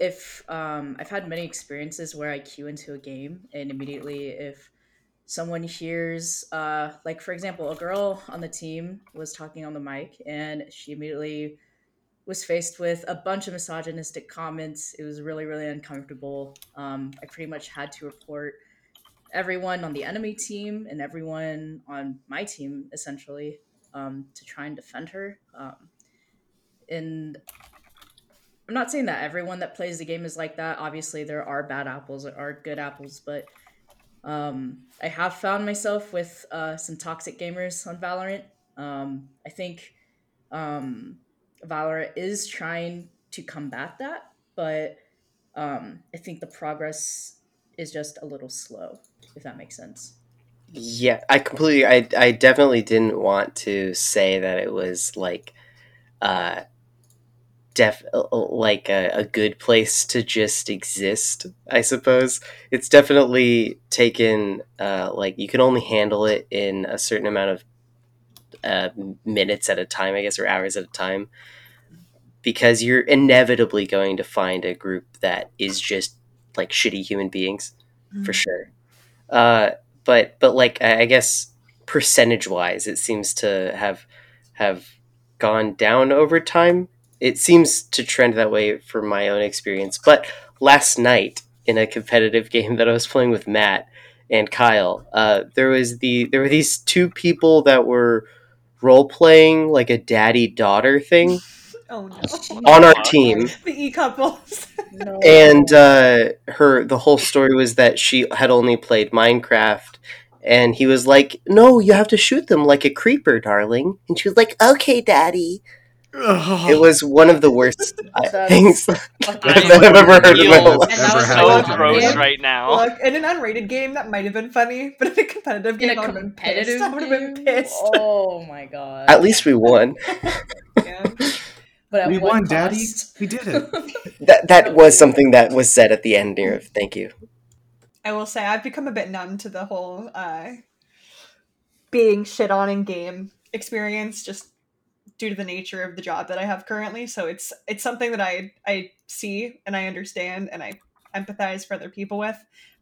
Speaker 2: if um, I've had many experiences where I queue into a game and immediately if someone hears uh, like for example a girl on the team was talking on the mic and she immediately was faced with a bunch of misogynistic comments. It was really really uncomfortable. Um, i pretty much had to report everyone on the enemy team and everyone on my team essentially um, to try and defend her. Um, and i'm not saying that everyone that plays the game is like that obviously there are bad apples there are good apples but um, I have found myself with uh, some toxic gamers on Valorant. Um, I think um, Valorant is trying to combat that, but um, I think the progress is just a little slow, if that makes sense.
Speaker 3: Yeah, I completely. I I definitely didn't want to say that it was like, uh, def like a, a good place to just exist. I suppose it's definitely taken. Uh, like you can only handle it in a certain amount of uh, minutes at a time, I guess, or hours at a time, because you're inevitably going to find a group that is just like shitty human beings, for sure. Uh, but but like I I guess percentage wise, it seems to have have gone down over time. It seems to trend that way from my own experience. But last night in a competitive *laughs* game that I was playing with Matt and Kyle, uh, there was the there were these two people that were role playing like a daddy daughter thing
Speaker 4: Oh no.
Speaker 3: on our team.
Speaker 4: the e couples.
Speaker 2: No.
Speaker 3: and uh, her the whole story was that she had only played Minecraft, and he was like, "No, you have to shoot them like a creeper, darling." And she was like, "Okay, daddy." It was one of the worst *laughs* things
Speaker 2: fucking *laughs*
Speaker 3: I've ever heard in my
Speaker 5: feel
Speaker 3: life.
Speaker 2: And that was
Speaker 5: so gross
Speaker 2: Yeah.
Speaker 5: right now.
Speaker 4: Look, in an unrated game, that might have been funny, but in a competitive
Speaker 2: in
Speaker 4: game,
Speaker 2: a
Speaker 4: I would have been pissed.
Speaker 2: competitive
Speaker 4: I would have been pissed.
Speaker 2: Oh my god!
Speaker 3: At least we won. *laughs*
Speaker 4: Yeah.
Speaker 2: but
Speaker 1: we
Speaker 2: what
Speaker 1: won, Daddy. We did it.
Speaker 3: That that was something that was said at the end here. Thank you.
Speaker 4: I will say I've become a bit numb to the whole uh, being shit on in game experience, just due to the nature of the job that I have currently. So it's it's something that I I see and I understand and I empathize for other people with,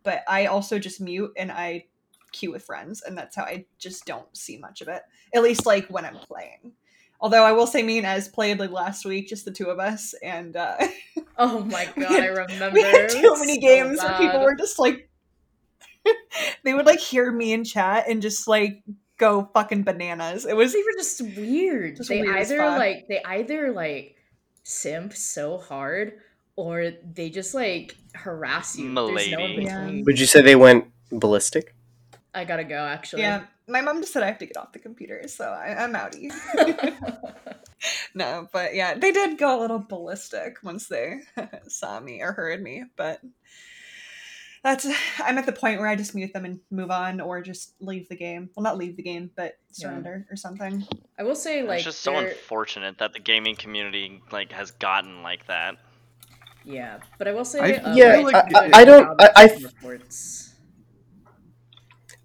Speaker 4: but I also just mute and I queue with friends, and that's how I just don't see much of it. At least like when I'm playing. Although I will say, me and Ez played like last week, just the two of us, and uh, *laughs*
Speaker 2: Oh my god!
Speaker 4: had-
Speaker 2: I remember.
Speaker 4: we had too many
Speaker 2: so
Speaker 4: games where people were just like *laughs* they would like hear me in chat and just like go fucking bananas. It was
Speaker 2: they were just weird.
Speaker 4: Just
Speaker 2: they
Speaker 4: weird
Speaker 2: either like they either like simp so hard or they just like harass you. There's no in
Speaker 4: Yeah.
Speaker 3: Would you say they went ballistic?
Speaker 2: I gotta go actually.
Speaker 4: yeah. My mom just said I have to get off the computer, so I, I'm outie. *laughs* no, but yeah, they did go a little ballistic once they *laughs* saw me or heard me, but that's *sighs* I'm at the point where I just mute them and move on or just leave the game. Well, not leave the game, but surrender or something.
Speaker 2: I will say like
Speaker 5: it's just so unfortunate that the gaming community like has gotten like that.
Speaker 2: Yeah, but I will say
Speaker 1: I-
Speaker 2: uh,
Speaker 3: yeah,
Speaker 2: Riot
Speaker 3: I-
Speaker 2: did a
Speaker 3: I-
Speaker 2: good
Speaker 3: I don't- I- I
Speaker 2: reports.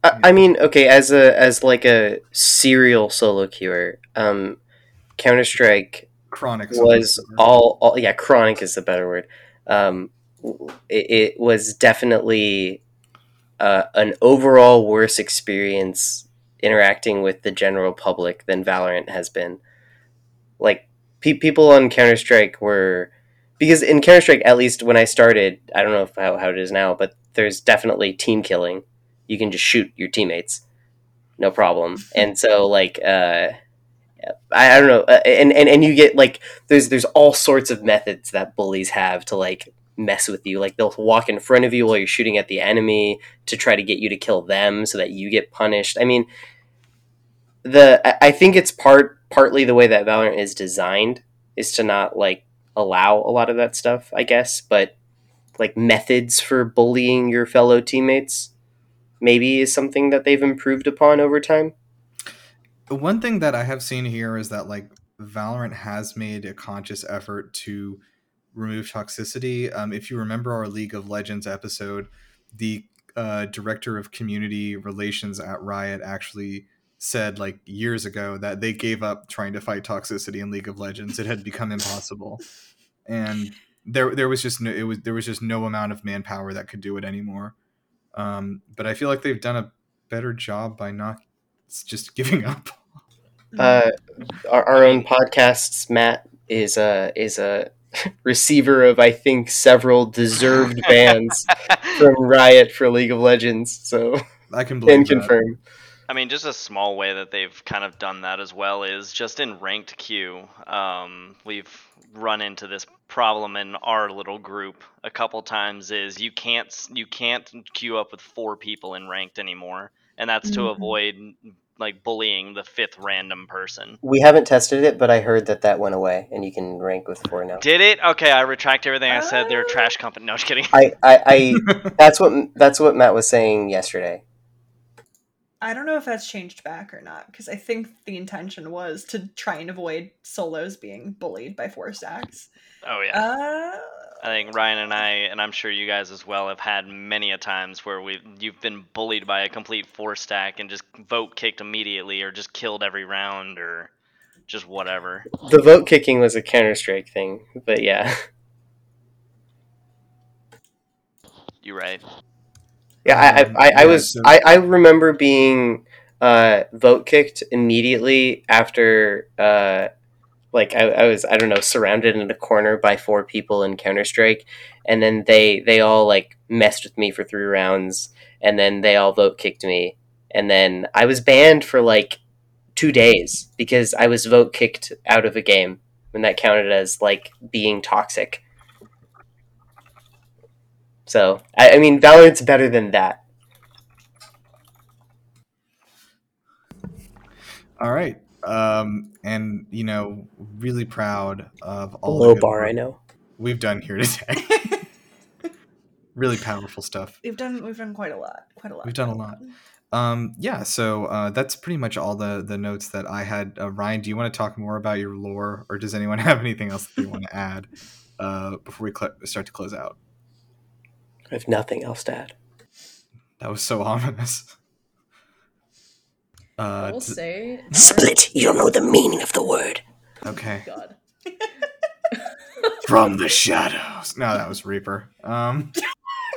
Speaker 3: I, I mean, okay, as a as like a serial solo queuer, um, Counter Strike
Speaker 1: Chronic
Speaker 3: was all, all yeah chronic is the better word um it, it was definitely uh, an overall worse experience interacting with the general public than valorant has been. Like pe- people on counter-strike were because in counter-strike at least when i started i don't know if, how, how it is now but there's definitely team killing. You can just shoot your teammates. No problem. *laughs* And so like uh I, I don't know, uh, and, and and you get like there's there's all sorts of methods that bullies have to like mess with you. Like they'll walk in front of you while you're shooting at the enemy to try to get you to kill them so that you get punished. I mean, the I- think it's part partly the way that Valorant is designed is to not like allow a lot of that stuff, I guess, but like methods for bullying your fellow teammates maybe is something that they've improved upon over time.
Speaker 1: The one thing that I have seen here is that like Valorant has made a conscious effort to remove toxicity. Um, if you remember our League of Legends episode, the uh, director of community relations at Riot actually said like years ago that they gave up trying to fight toxicity in League of Legends. It had become impossible. And there there was just no it was there was just no amount of manpower that could do it anymore. Um, but I feel like they've done a better job by not just giving *laughs* up.
Speaker 3: Uh, our, our own podcasts, Matt is a is a receiver of I think several deserved bans from Riot for League of Legends. So
Speaker 1: I can believe
Speaker 3: can confirm.
Speaker 5: I mean, just a small way that they've kind of done that as well is just in ranked queue. Um, we've run into this problem in our little group a couple times. Is you can't you can't queue up with four people in ranked anymore, and that's to
Speaker 4: Mhm.
Speaker 5: avoid like bullying the fifth random person.
Speaker 3: We haven't tested it, but I heard that that went away, and you can rank with four now.
Speaker 5: Did it? Okay, I retract everything I said. They're a
Speaker 4: Ah.
Speaker 5: trash company. No, just kidding.
Speaker 3: I, I, I *laughs* that's what that's what Matt was saying yesterday.
Speaker 4: I don't know if that's changed back or not because I think the intention was to try and avoid solos being bullied by four stacks.
Speaker 5: Oh yeah.
Speaker 4: Uh,
Speaker 5: I think Ryan and I, and I'm sure you guys as well, have had many a times where we you've been bullied by a complete four stack and just vote kicked immediately, or just killed every round, or just whatever.
Speaker 3: The vote kicking was a Counter Strike thing, but yeah,
Speaker 5: You're right?
Speaker 3: yeah. I,
Speaker 1: Um,
Speaker 3: I, I, I was I, I remember being uh, vote kicked immediately after uh, like I, I was I don't know surrounded in a corner by four people in Counter Strike, and then they they all like messed with me for three rounds, and then they all vote kicked me, and then I was banned for like two days because I was vote kicked out of a game, and that counted as like being toxic. So I, I mean, Valorant's better than that.
Speaker 1: All right. Um, and you know, really proud of all
Speaker 3: Low
Speaker 1: the
Speaker 3: bar, I know.
Speaker 1: we've done here today. *laughs* really powerful stuff.
Speaker 4: we've done we've done quite a lot, quite a lot.
Speaker 1: We've done a lot. Um, yeah, so uh, that's pretty much all the the notes that I had. Uh, Ryan, do you want to talk more about your lore, or does anyone *laughs* have anything else that they want to add uh, before we cl- start to close out?
Speaker 3: I have nothing else to add.
Speaker 1: That was so ominous.
Speaker 2: I
Speaker 1: Uh,
Speaker 2: will
Speaker 1: d-
Speaker 2: say.
Speaker 3: You don't know the meaning of the word.
Speaker 1: okay.
Speaker 2: God. *laughs*
Speaker 1: From the shadows. No, that was Reaper. Um,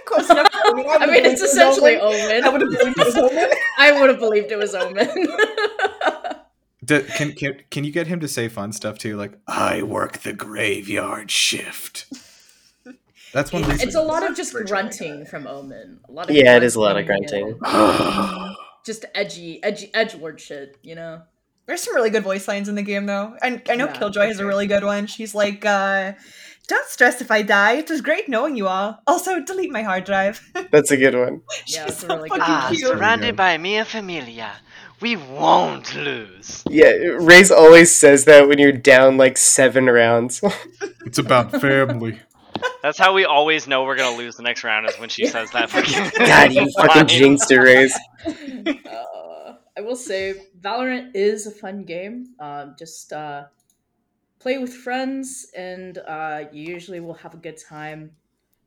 Speaker 4: Close enough. I
Speaker 2: I mean, it's essentially Omen.
Speaker 4: I would have believed it was Omen. *laughs*
Speaker 2: I would have believed it was Omen.
Speaker 1: d- can can can you get him to say fun stuff too? Like, I work the graveyard shift. That's one reason.
Speaker 2: it's a lot of just grunting from Omen. A lot of
Speaker 3: Yeah, it is a lot of
Speaker 2: grunting
Speaker 3: grunting. *sighs* *laughs*
Speaker 2: and Just edgy, edgy, edgelord shit. You know.
Speaker 4: There's some really good voice lines in the game, though. And I know
Speaker 2: Yeah,
Speaker 4: Killjoy has a really good one. She's like, uh, "Don't stress if I die. It was great knowing you all. Also, delete my hard drive." *laughs*
Speaker 3: That's a good one.
Speaker 2: Yeah,
Speaker 4: She's
Speaker 2: it's
Speaker 4: so
Speaker 2: really good.
Speaker 4: fucking
Speaker 5: Ah,
Speaker 4: cute.
Speaker 1: really surrounded
Speaker 5: by Mia Familia, we won't lose.
Speaker 3: Yeah, Raze always says that when you're down like seven rounds. *laughs*
Speaker 1: It's about family.
Speaker 5: That's how we always know we're gonna lose the next round is when she says that. fucking *laughs*
Speaker 3: God, you fucking
Speaker 5: line.
Speaker 3: jinxed it, Raze.
Speaker 2: uh, I will say Valorant is a fun game. Um, just uh, play with friends, and uh, you usually will have a good time.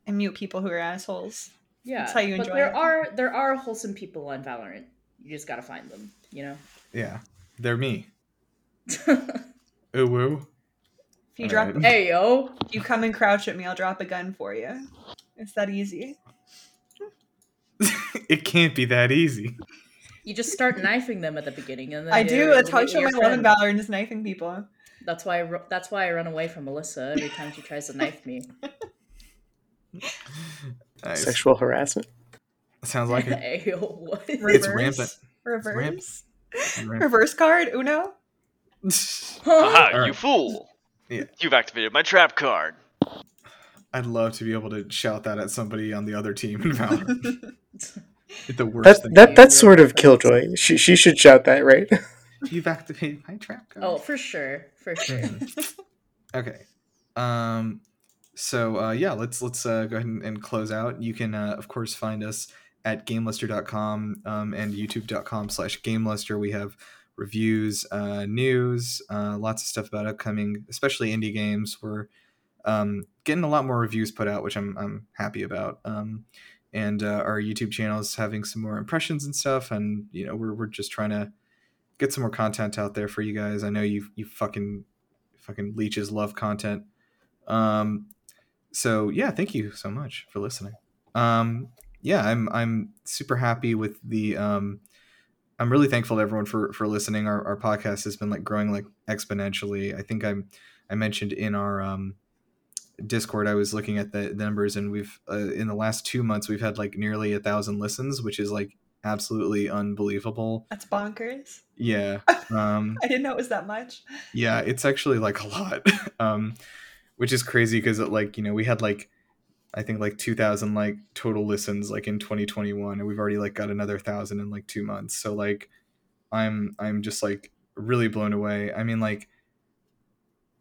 Speaker 4: and mute people who are assholes.
Speaker 2: Yeah,
Speaker 4: That's how you enjoy.
Speaker 2: but there
Speaker 4: it.
Speaker 2: are there are wholesome people on Valorant. You just gotta find them. You know.
Speaker 1: Yeah, they're me. *laughs* Ooh woo.
Speaker 4: If you drop,
Speaker 1: Alright. *laughs*
Speaker 2: hey yo.
Speaker 4: if you come and crouch at me, I'll drop a gun for you. It's that easy.
Speaker 1: it can't be that easy.
Speaker 2: You just start knifing them at the beginning, and then
Speaker 4: I do. That's how I
Speaker 2: immediately
Speaker 4: show my love in
Speaker 2: friend.
Speaker 4: Valorant is knifing people.
Speaker 2: That's why. I, ru- that's why I run away from Melissa every time she tries to knife me. *laughs*
Speaker 1: Nice.
Speaker 3: Sexual harassment.
Speaker 1: Sounds like it. *laughs*
Speaker 2: hey yo, what?
Speaker 1: It's rampant.
Speaker 4: Reverse.
Speaker 1: rampant.
Speaker 4: Reverse card. Uno.
Speaker 5: Aha, you fool!
Speaker 1: Yeah.
Speaker 5: You've activated my trap card.
Speaker 1: I'd love to be able to shout that at somebody on the other team in Valorant. *laughs* The worst
Speaker 3: That
Speaker 1: thing.
Speaker 3: that that's sort of Killjoy. She she should shout that, right? *laughs*
Speaker 1: You've activated my trap card.
Speaker 2: oh, for sure, for sure.
Speaker 1: Okay. Um. So uh, yeah, let's let's uh, go ahead and, and close out. You can uh, of course find us at gameluster.com um, and youtube.com slash gameluster. We have reviews, uh, news, uh, lots of stuff about upcoming, especially indie games. We're um, getting a lot more reviews put out, which I'm I'm happy about. Um, and uh, our YouTube channel is having some more impressions and stuff, and you know we're we're just trying to get some more content out there for you guys. I know you you fucking fucking leeches love content. Um, so yeah, thank you so much for listening. Um, yeah, I'm I'm super happy with the. Um, I'm really thankful to everyone for for listening. Our, our podcast has been like growing like exponentially. I think I'm I mentioned in our um, Discord I was looking at the, the numbers and we've uh, in the last two months we've had like nearly a thousand listens, which is like absolutely unbelievable.
Speaker 4: That's bonkers.
Speaker 1: Yeah. *laughs* Um,
Speaker 4: I didn't know it was that much.
Speaker 1: yeah, it's actually like a lot. *laughs* um, which is crazy because like you know we had like I think like 2000 like total listens like in 2021 and we've already like got another 1000 in like 2 months. So like I'm I'm just like really blown away. I mean like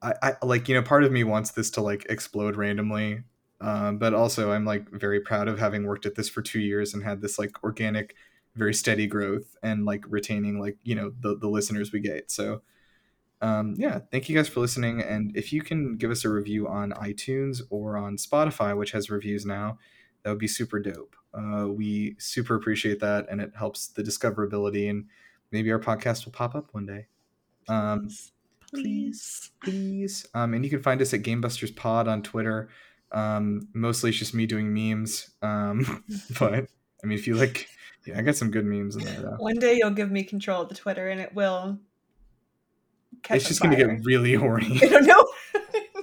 Speaker 1: I, I like you know part of me wants this to like explode randomly. Um, but also I'm like very proud of having worked at this for 2 years and had this like organic very steady growth and like retaining like you know the the listeners we get. So um, yeah, thank you guys for listening. And if you can give us a review on iTunes or on Spotify, which has reviews now, that would be super dope. Uh, we super appreciate that, and it helps the discoverability. And maybe our podcast will pop up one day. Um,
Speaker 4: Please.
Speaker 1: please. Um, and you can find us at Gamebusters Pod on Twitter. Um, mostly it's just me doing memes. Um, *laughs* *laughs* but I mean, if you like, yeah, I got some good memes in there. Though.
Speaker 4: One day you'll give me control of the Twitter and it will
Speaker 1: It's
Speaker 4: on
Speaker 1: just gonna get really *laughs* horny.
Speaker 4: I don't know.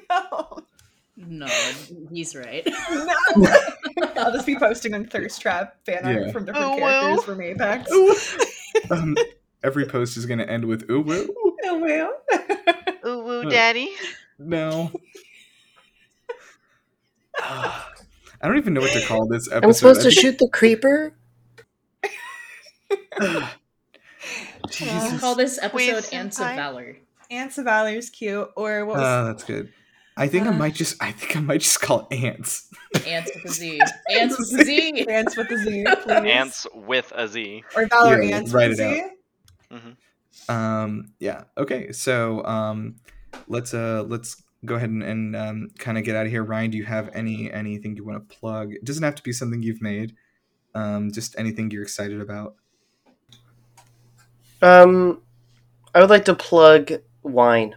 Speaker 4: *laughs* no.
Speaker 2: No, he's right.
Speaker 4: No. I'll just be posting on Thirst Trap fan art
Speaker 1: Yeah.
Speaker 4: from different
Speaker 5: Oh,
Speaker 4: characters
Speaker 5: well.
Speaker 4: from Apex. *laughs*
Speaker 1: um, every post is gonna end with ooh woo.
Speaker 4: Oh, well.
Speaker 5: Ooh, woo, daddy.
Speaker 1: No. I don't even know what to call this episode.
Speaker 3: I'm supposed to shoot the creeper.
Speaker 1: Jesus.
Speaker 2: We'll call this episode Ants of. Valor.
Speaker 4: Ants of Valor's cute. Or what was
Speaker 1: Ah, that's good. I think I
Speaker 4: Uh,
Speaker 1: might just. I think I might just call it ants.
Speaker 2: Ants with a Z. *laughs* Ants with a Z.
Speaker 4: Ants with a Z, *laughs* please.
Speaker 5: Ants with a Z.
Speaker 4: Or Valor
Speaker 1: Yeah,
Speaker 4: Ants
Speaker 1: write
Speaker 4: with a
Speaker 1: it
Speaker 4: Z.
Speaker 1: Um. Yeah. Okay. So um, let's uh let's go ahead and, and um kind of get out of here. Ryan, do you have any anything you want to plug? It doesn't have to be something you've made. Um, just anything you're excited about.
Speaker 3: Um, I would like to plug wine,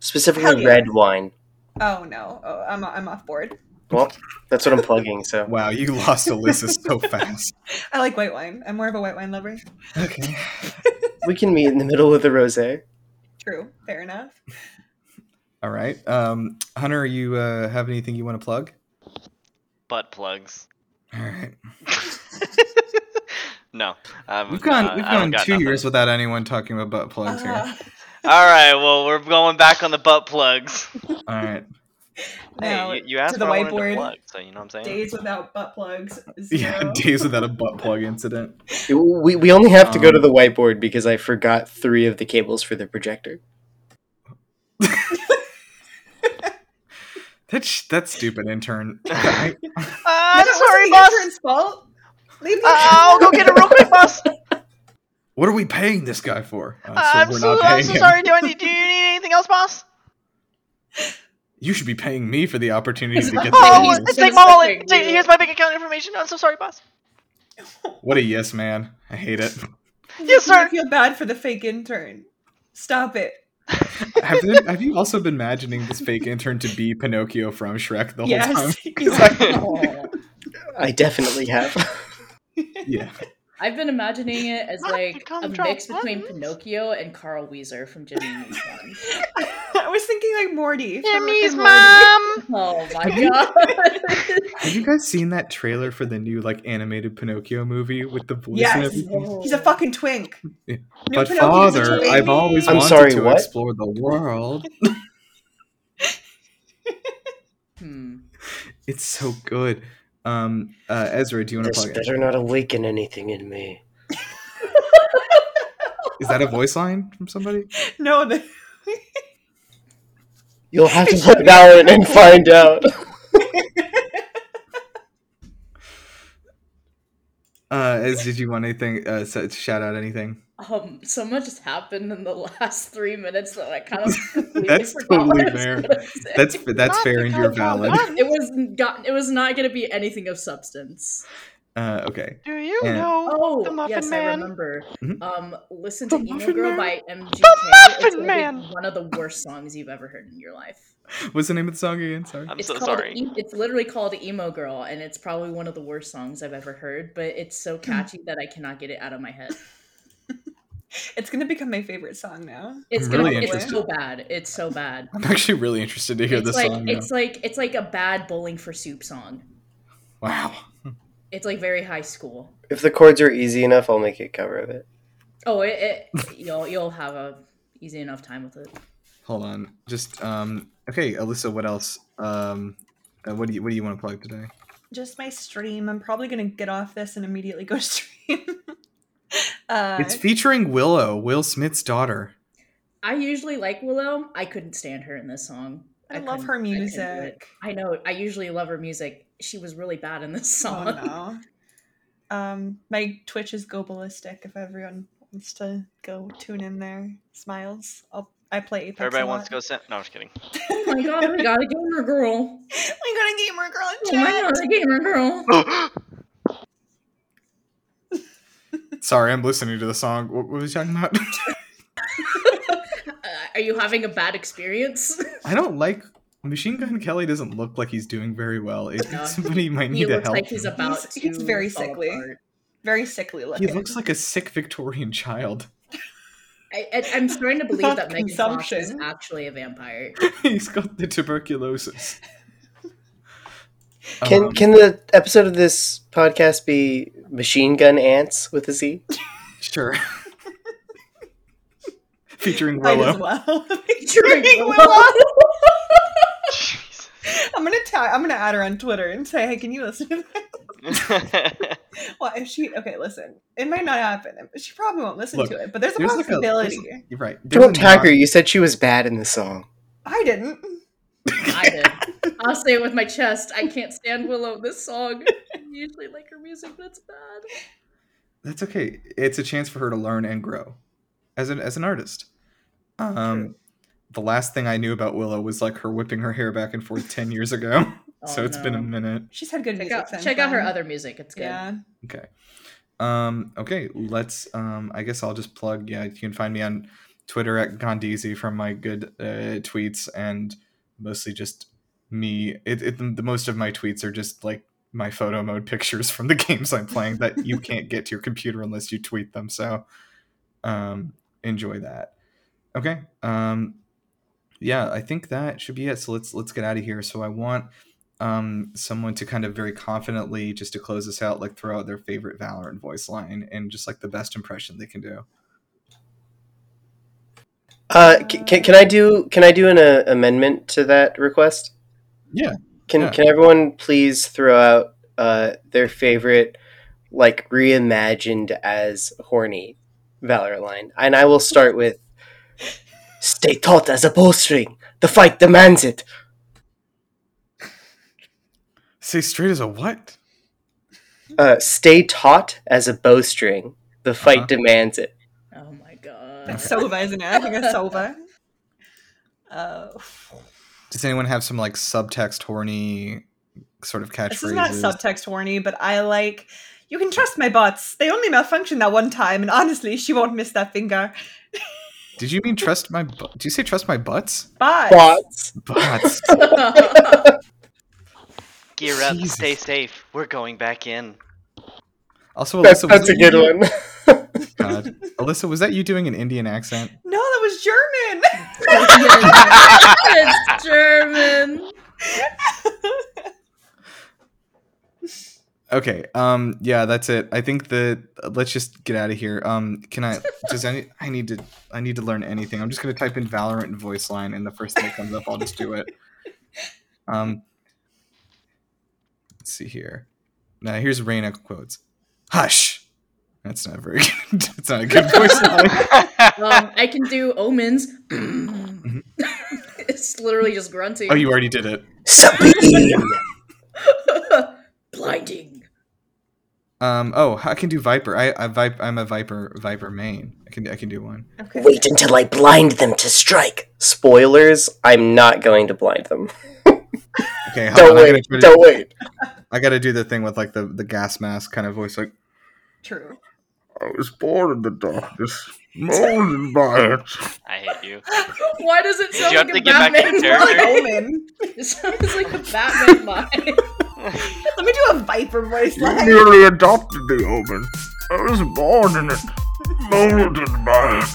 Speaker 3: specifically
Speaker 4: yeah.
Speaker 3: red wine.
Speaker 4: Oh no. Oh, I'm, I'm off board.
Speaker 3: Well, that's what I'm plugging. So *laughs*
Speaker 1: Wow, you lost Alyssa so *laughs* fast.
Speaker 4: I like white wine. I'm more of a white wine lover.
Speaker 1: Okay. *laughs*
Speaker 3: we can meet in the middle with a rosé.
Speaker 4: True. Fair enough.
Speaker 1: All right. Um, Hunter, you uh, have anything you want to plug?
Speaker 5: Butt plugs.
Speaker 1: All right.
Speaker 5: No. I've,
Speaker 1: We've gone.
Speaker 5: uh,
Speaker 1: we've gone two
Speaker 5: nothing.
Speaker 1: years without anyone talking about butt plugs here.
Speaker 4: Uh,
Speaker 5: All right. Well, we're going back on the butt plugs. *laughs*
Speaker 1: All right.
Speaker 4: now,
Speaker 5: hey, you, you asked
Speaker 4: to the
Speaker 5: what I wanted to
Speaker 4: whiteboard.
Speaker 5: plug, so you know what I'm saying.
Speaker 4: days without butt plugs. *laughs*
Speaker 1: Yeah, days without a butt plug incident.
Speaker 3: We, we only have to go to
Speaker 1: Um,
Speaker 3: the whiteboard because I forgot three of the cables for the projector. *laughs*
Speaker 1: That's that's stupid, intern. I-
Speaker 5: Uh,
Speaker 4: That wasn't
Speaker 5: sorry, boss.
Speaker 4: intern's fault. Leave the
Speaker 5: Uh, I'll go get it real quick, boss.
Speaker 1: what are we paying this guy for? Uh,
Speaker 5: Uh, I'm
Speaker 1: we're
Speaker 5: so,
Speaker 1: not
Speaker 5: I'm so
Speaker 1: him.
Speaker 5: sorry. Do I need? Do you need anything else, boss?
Speaker 1: You should be paying me for the opportunity to get
Speaker 2: Oh,
Speaker 1: the
Speaker 2: he's
Speaker 1: keys.
Speaker 5: take
Speaker 2: gonna
Speaker 5: my wallet. Take, here's my bank account information. I'm so sorry, boss.
Speaker 1: What a yes man. I hate it. *laughs*
Speaker 5: Yes, sir.
Speaker 4: I
Speaker 5: sir.
Speaker 4: feel bad for the fake intern. Stop it. *laughs*
Speaker 1: have, you, have you also been imagining this fake intern to be Pinocchio from Shrek the whole time?
Speaker 4: yes. *laughs* He's.
Speaker 3: I definitely have.
Speaker 1: Yeah. *laughs*
Speaker 2: I've been imagining it as
Speaker 5: Not
Speaker 2: like a
Speaker 5: drunk
Speaker 2: mix between
Speaker 5: buttons.
Speaker 2: Pinocchio and Carl Wheezer from Jimmy Neutron. *laughs*
Speaker 4: I was thinking like Morty.
Speaker 5: Jimmy's
Speaker 4: and Morty.
Speaker 5: mom. *laughs*
Speaker 2: Oh my god.
Speaker 1: Have you guys seen that trailer for the new like animated Pinocchio movie with the voice and
Speaker 4: Yes.
Speaker 1: everything?
Speaker 4: He's a fucking twink.
Speaker 1: Yeah. But
Speaker 4: Pinocchio's
Speaker 1: father,
Speaker 4: twink.
Speaker 1: I've always
Speaker 3: I'm
Speaker 1: wanted
Speaker 3: sorry,
Speaker 1: to
Speaker 3: what?
Speaker 1: explore the world.
Speaker 2: Hmm.
Speaker 1: It's so good. Um, uh, Ezra, do you want to
Speaker 3: This
Speaker 1: plug it?
Speaker 3: better not awaken anything in me. *laughs*
Speaker 1: Is that a voice line from somebody?
Speaker 4: No, *laughs* the,
Speaker 3: You'll have to play Valorant and find out. *laughs*
Speaker 1: Uh, Ez, did you want anything? Uh, shout out anything?
Speaker 2: Um, so much has happened in the *laughs* last three minutes that I kind *laughs* of
Speaker 1: That's totally fair. That's that's
Speaker 5: Not
Speaker 1: fair and you're valid.
Speaker 5: buttons.
Speaker 2: it was got. It was not going to be anything of substance.
Speaker 1: Uh, okay.
Speaker 5: Do you
Speaker 1: And-
Speaker 5: know
Speaker 2: Oh,
Speaker 5: the Muffin
Speaker 2: yes, I
Speaker 5: Man?
Speaker 2: remember.
Speaker 1: Mhm.
Speaker 2: Um, listen to
Speaker 1: The
Speaker 2: Emo Girl
Speaker 1: Man?
Speaker 2: by MGK.
Speaker 5: The Muffin
Speaker 2: it's
Speaker 5: Man!
Speaker 2: one of the worst songs you've ever heard in your life.
Speaker 1: What's the name of the song again? Sorry.
Speaker 5: I'm
Speaker 2: It's
Speaker 5: so
Speaker 2: called.
Speaker 5: sorry.
Speaker 2: E- it's literally called "Emo Girl," and it's probably one of the worst songs I've ever heard. But it's so catchy that I cannot get it out of my head.
Speaker 4: It's gonna become my favorite song now.
Speaker 2: It's
Speaker 1: I'm
Speaker 2: gonna.
Speaker 1: really
Speaker 2: it's so bad. It's so bad.
Speaker 1: I'm actually really interested to hear
Speaker 2: It's
Speaker 1: this
Speaker 2: like
Speaker 1: song. now.
Speaker 2: it's like it's like a bad bowling for soup song.
Speaker 1: Wow.
Speaker 2: It's like very high school.
Speaker 3: If the chords are easy enough, I'll make a cover of it.
Speaker 2: Oh, it, it you'll you'll have a easy enough time with it.
Speaker 1: Hold on. Just um. Okay, Alyssa. What else? Um. uh, what do you What do you want to plug today?
Speaker 4: Just my stream. I'm probably gonna get off this and immediately go *laughs* stream. Uh,
Speaker 1: It's featuring Willow, Will Smith's daughter.
Speaker 2: I usually like Willow. I couldn't stand her in this song.
Speaker 4: I love her
Speaker 2: I couldn't do it.
Speaker 4: music.
Speaker 2: I know. I usually love her music. She was really bad in this song.
Speaker 4: Oh
Speaker 2: song.
Speaker 4: no. Um, my Twitch is go ballistic. If everyone wants to go tune in there, smiles. I'll I play Apex.
Speaker 5: everybody
Speaker 4: a
Speaker 5: wants to go
Speaker 4: lot.
Speaker 5: No, I'm just kidding. *laughs*
Speaker 2: Oh my god, we got a gamer girl. *laughs*
Speaker 4: We got a gamer girl in
Speaker 2: Oh my
Speaker 4: chat.
Speaker 2: god, a gamer girl. *laughs*
Speaker 1: Sorry, I'm listening to the song. What, what was you talking about?
Speaker 2: Uh, *laughs* are you having a bad experience?
Speaker 1: I don't like Machine Gun Kelly. Doesn't look like he's doing very well. It,
Speaker 2: No.
Speaker 1: Somebody might
Speaker 2: he
Speaker 1: need to
Speaker 2: looks
Speaker 1: help.
Speaker 2: like he's
Speaker 1: him.
Speaker 2: about
Speaker 4: He's-
Speaker 2: to.
Speaker 4: he's very
Speaker 2: fall
Speaker 4: sickly.
Speaker 2: apart.
Speaker 4: Very sickly looking.
Speaker 1: he looks like a sick Victorian child.
Speaker 2: I, I, I'm starting to believe that Megan Fox is actually a vampire. *laughs*
Speaker 1: he's got the tuberculosis.
Speaker 3: Can
Speaker 1: Um,
Speaker 3: can the episode of this podcast be Machine Gun Ants with a Z?
Speaker 1: sure. *laughs* Featuring
Speaker 4: Might as
Speaker 1: Willow.
Speaker 4: well. *laughs* *laughs*
Speaker 2: Featuring
Speaker 4: Willow.
Speaker 2: Willow.
Speaker 5: Jesus.
Speaker 4: I'm gonna tag. I'm gonna add her on Twitter and say, "Hey, can you listen to that?" Well, if she okay, listen. It might not happen. She probably won't listen
Speaker 1: Look,
Speaker 4: to it, but there's a
Speaker 1: there's like a-
Speaker 4: possibility.
Speaker 1: there's- You're right. There's
Speaker 3: Don't tag her. You said she was bad in the song.
Speaker 4: I didn't.
Speaker 2: I did. I'll say it with my chest. I can't stand Willow. This song. I usually like her music, but it's bad.
Speaker 1: That's okay. It's a chance for her to learn and grow as an as an artist. Um, the last thing I knew about Willow was like her whipping her hair back and forth ten years ago. *laughs* *laughs* so
Speaker 2: Oh,
Speaker 1: it's been a minute.
Speaker 4: She's had good
Speaker 2: Check
Speaker 4: music.
Speaker 2: out,
Speaker 4: since
Speaker 2: check out her other music. It's good.
Speaker 4: Yeah.
Speaker 1: Okay. Um, okay, let's um I guess I'll just plug yeah, you can find me on Twitter at Gondeezy from my good uh, tweets and mostly just me. It, it the most of my tweets are just like my photo mode pictures from the *laughs* games I'm playing that you can't get to your computer unless you tweet them. So um enjoy that. Okay. Um yeah, I think that should be it. So let's let's get out of here. So I want um someone to kind of very confidently just to close this out like throw out their favorite valorant voice line and just like the best impression they can do
Speaker 3: Uh, can, can I do can I do an uh, amendment to that request?
Speaker 1: Yeah,
Speaker 3: Can
Speaker 1: yeah.
Speaker 3: can everyone please throw out uh, their favorite like reimagined as horny Valor line? And I will start with Stay taut as a bowstring. The fight demands it.
Speaker 1: say straight as a what
Speaker 3: Uh, stay taut as a bowstring. The fight
Speaker 1: Uh-huh.
Speaker 3: demands it.
Speaker 2: Oh my god.
Speaker 4: That's Sova, isn't it? I think it's Sova. *laughs* Uh,
Speaker 1: does anyone have some like subtext horny sort of catchphrases
Speaker 4: this is not subtext horny, but I like. You can trust my bots. They only malfunctioned that one time, and honestly, she won't miss that finger. *laughs*
Speaker 1: did you mean trust my bu- did you say trust my butts
Speaker 4: Bots.
Speaker 3: Bots.
Speaker 1: butts *laughs*
Speaker 5: Gear up.
Speaker 1: Jesus.
Speaker 5: Stay safe. We're going back in.
Speaker 1: also
Speaker 3: That's,
Speaker 1: alyssa
Speaker 3: that's
Speaker 1: was
Speaker 3: a good one.
Speaker 1: God. alyssa was that you doing an indian accent *laughs*
Speaker 4: No, that was German.
Speaker 2: it's *laughs* German.
Speaker 1: Okay. Um. Yeah. That's it. I think that let's just get out of here. Um. Can I? Does any? I need to. I need to learn anything. I'm just gonna type in Valorant voice line, and the first thing that comes up, I'll just do it. Um. Let's see here. Now here's Reyna quotes. Hush. That's not very good. *laughs* That's not a good voice line. *laughs*
Speaker 2: Um, I can do omens. *clears throat* it's literally just grunting.
Speaker 1: Oh, you already did it.
Speaker 3: Sabine. *laughs*
Speaker 2: Blinding.
Speaker 1: Um. Oh, I can do Viper. I. I Vip, I'm a Viper. Viper main. I can. I can do one.
Speaker 4: okay.
Speaker 3: Wait until I blind them to strike. Spoilers, I'm not going to blind them.
Speaker 1: Okay. Hold
Speaker 3: Don't
Speaker 1: on,
Speaker 3: wait.
Speaker 1: try to-
Speaker 3: Don't wait.
Speaker 1: I gotta do the thing with like the the gas mask kind of voice, like.
Speaker 4: True.
Speaker 6: I was born in the darkness, molded by it.
Speaker 5: I hate you. *laughs*
Speaker 2: Why does it
Speaker 5: Did
Speaker 2: sound
Speaker 5: you have
Speaker 2: like
Speaker 5: to
Speaker 2: a
Speaker 5: get back to
Speaker 2: Batman
Speaker 5: your
Speaker 2: line?
Speaker 5: character?
Speaker 4: Omen.
Speaker 2: It sounds like a Batman line. *laughs*
Speaker 4: Let me do a Viper voice
Speaker 6: You
Speaker 4: line.
Speaker 6: merely adopted the omen. I was born in it, molded by it.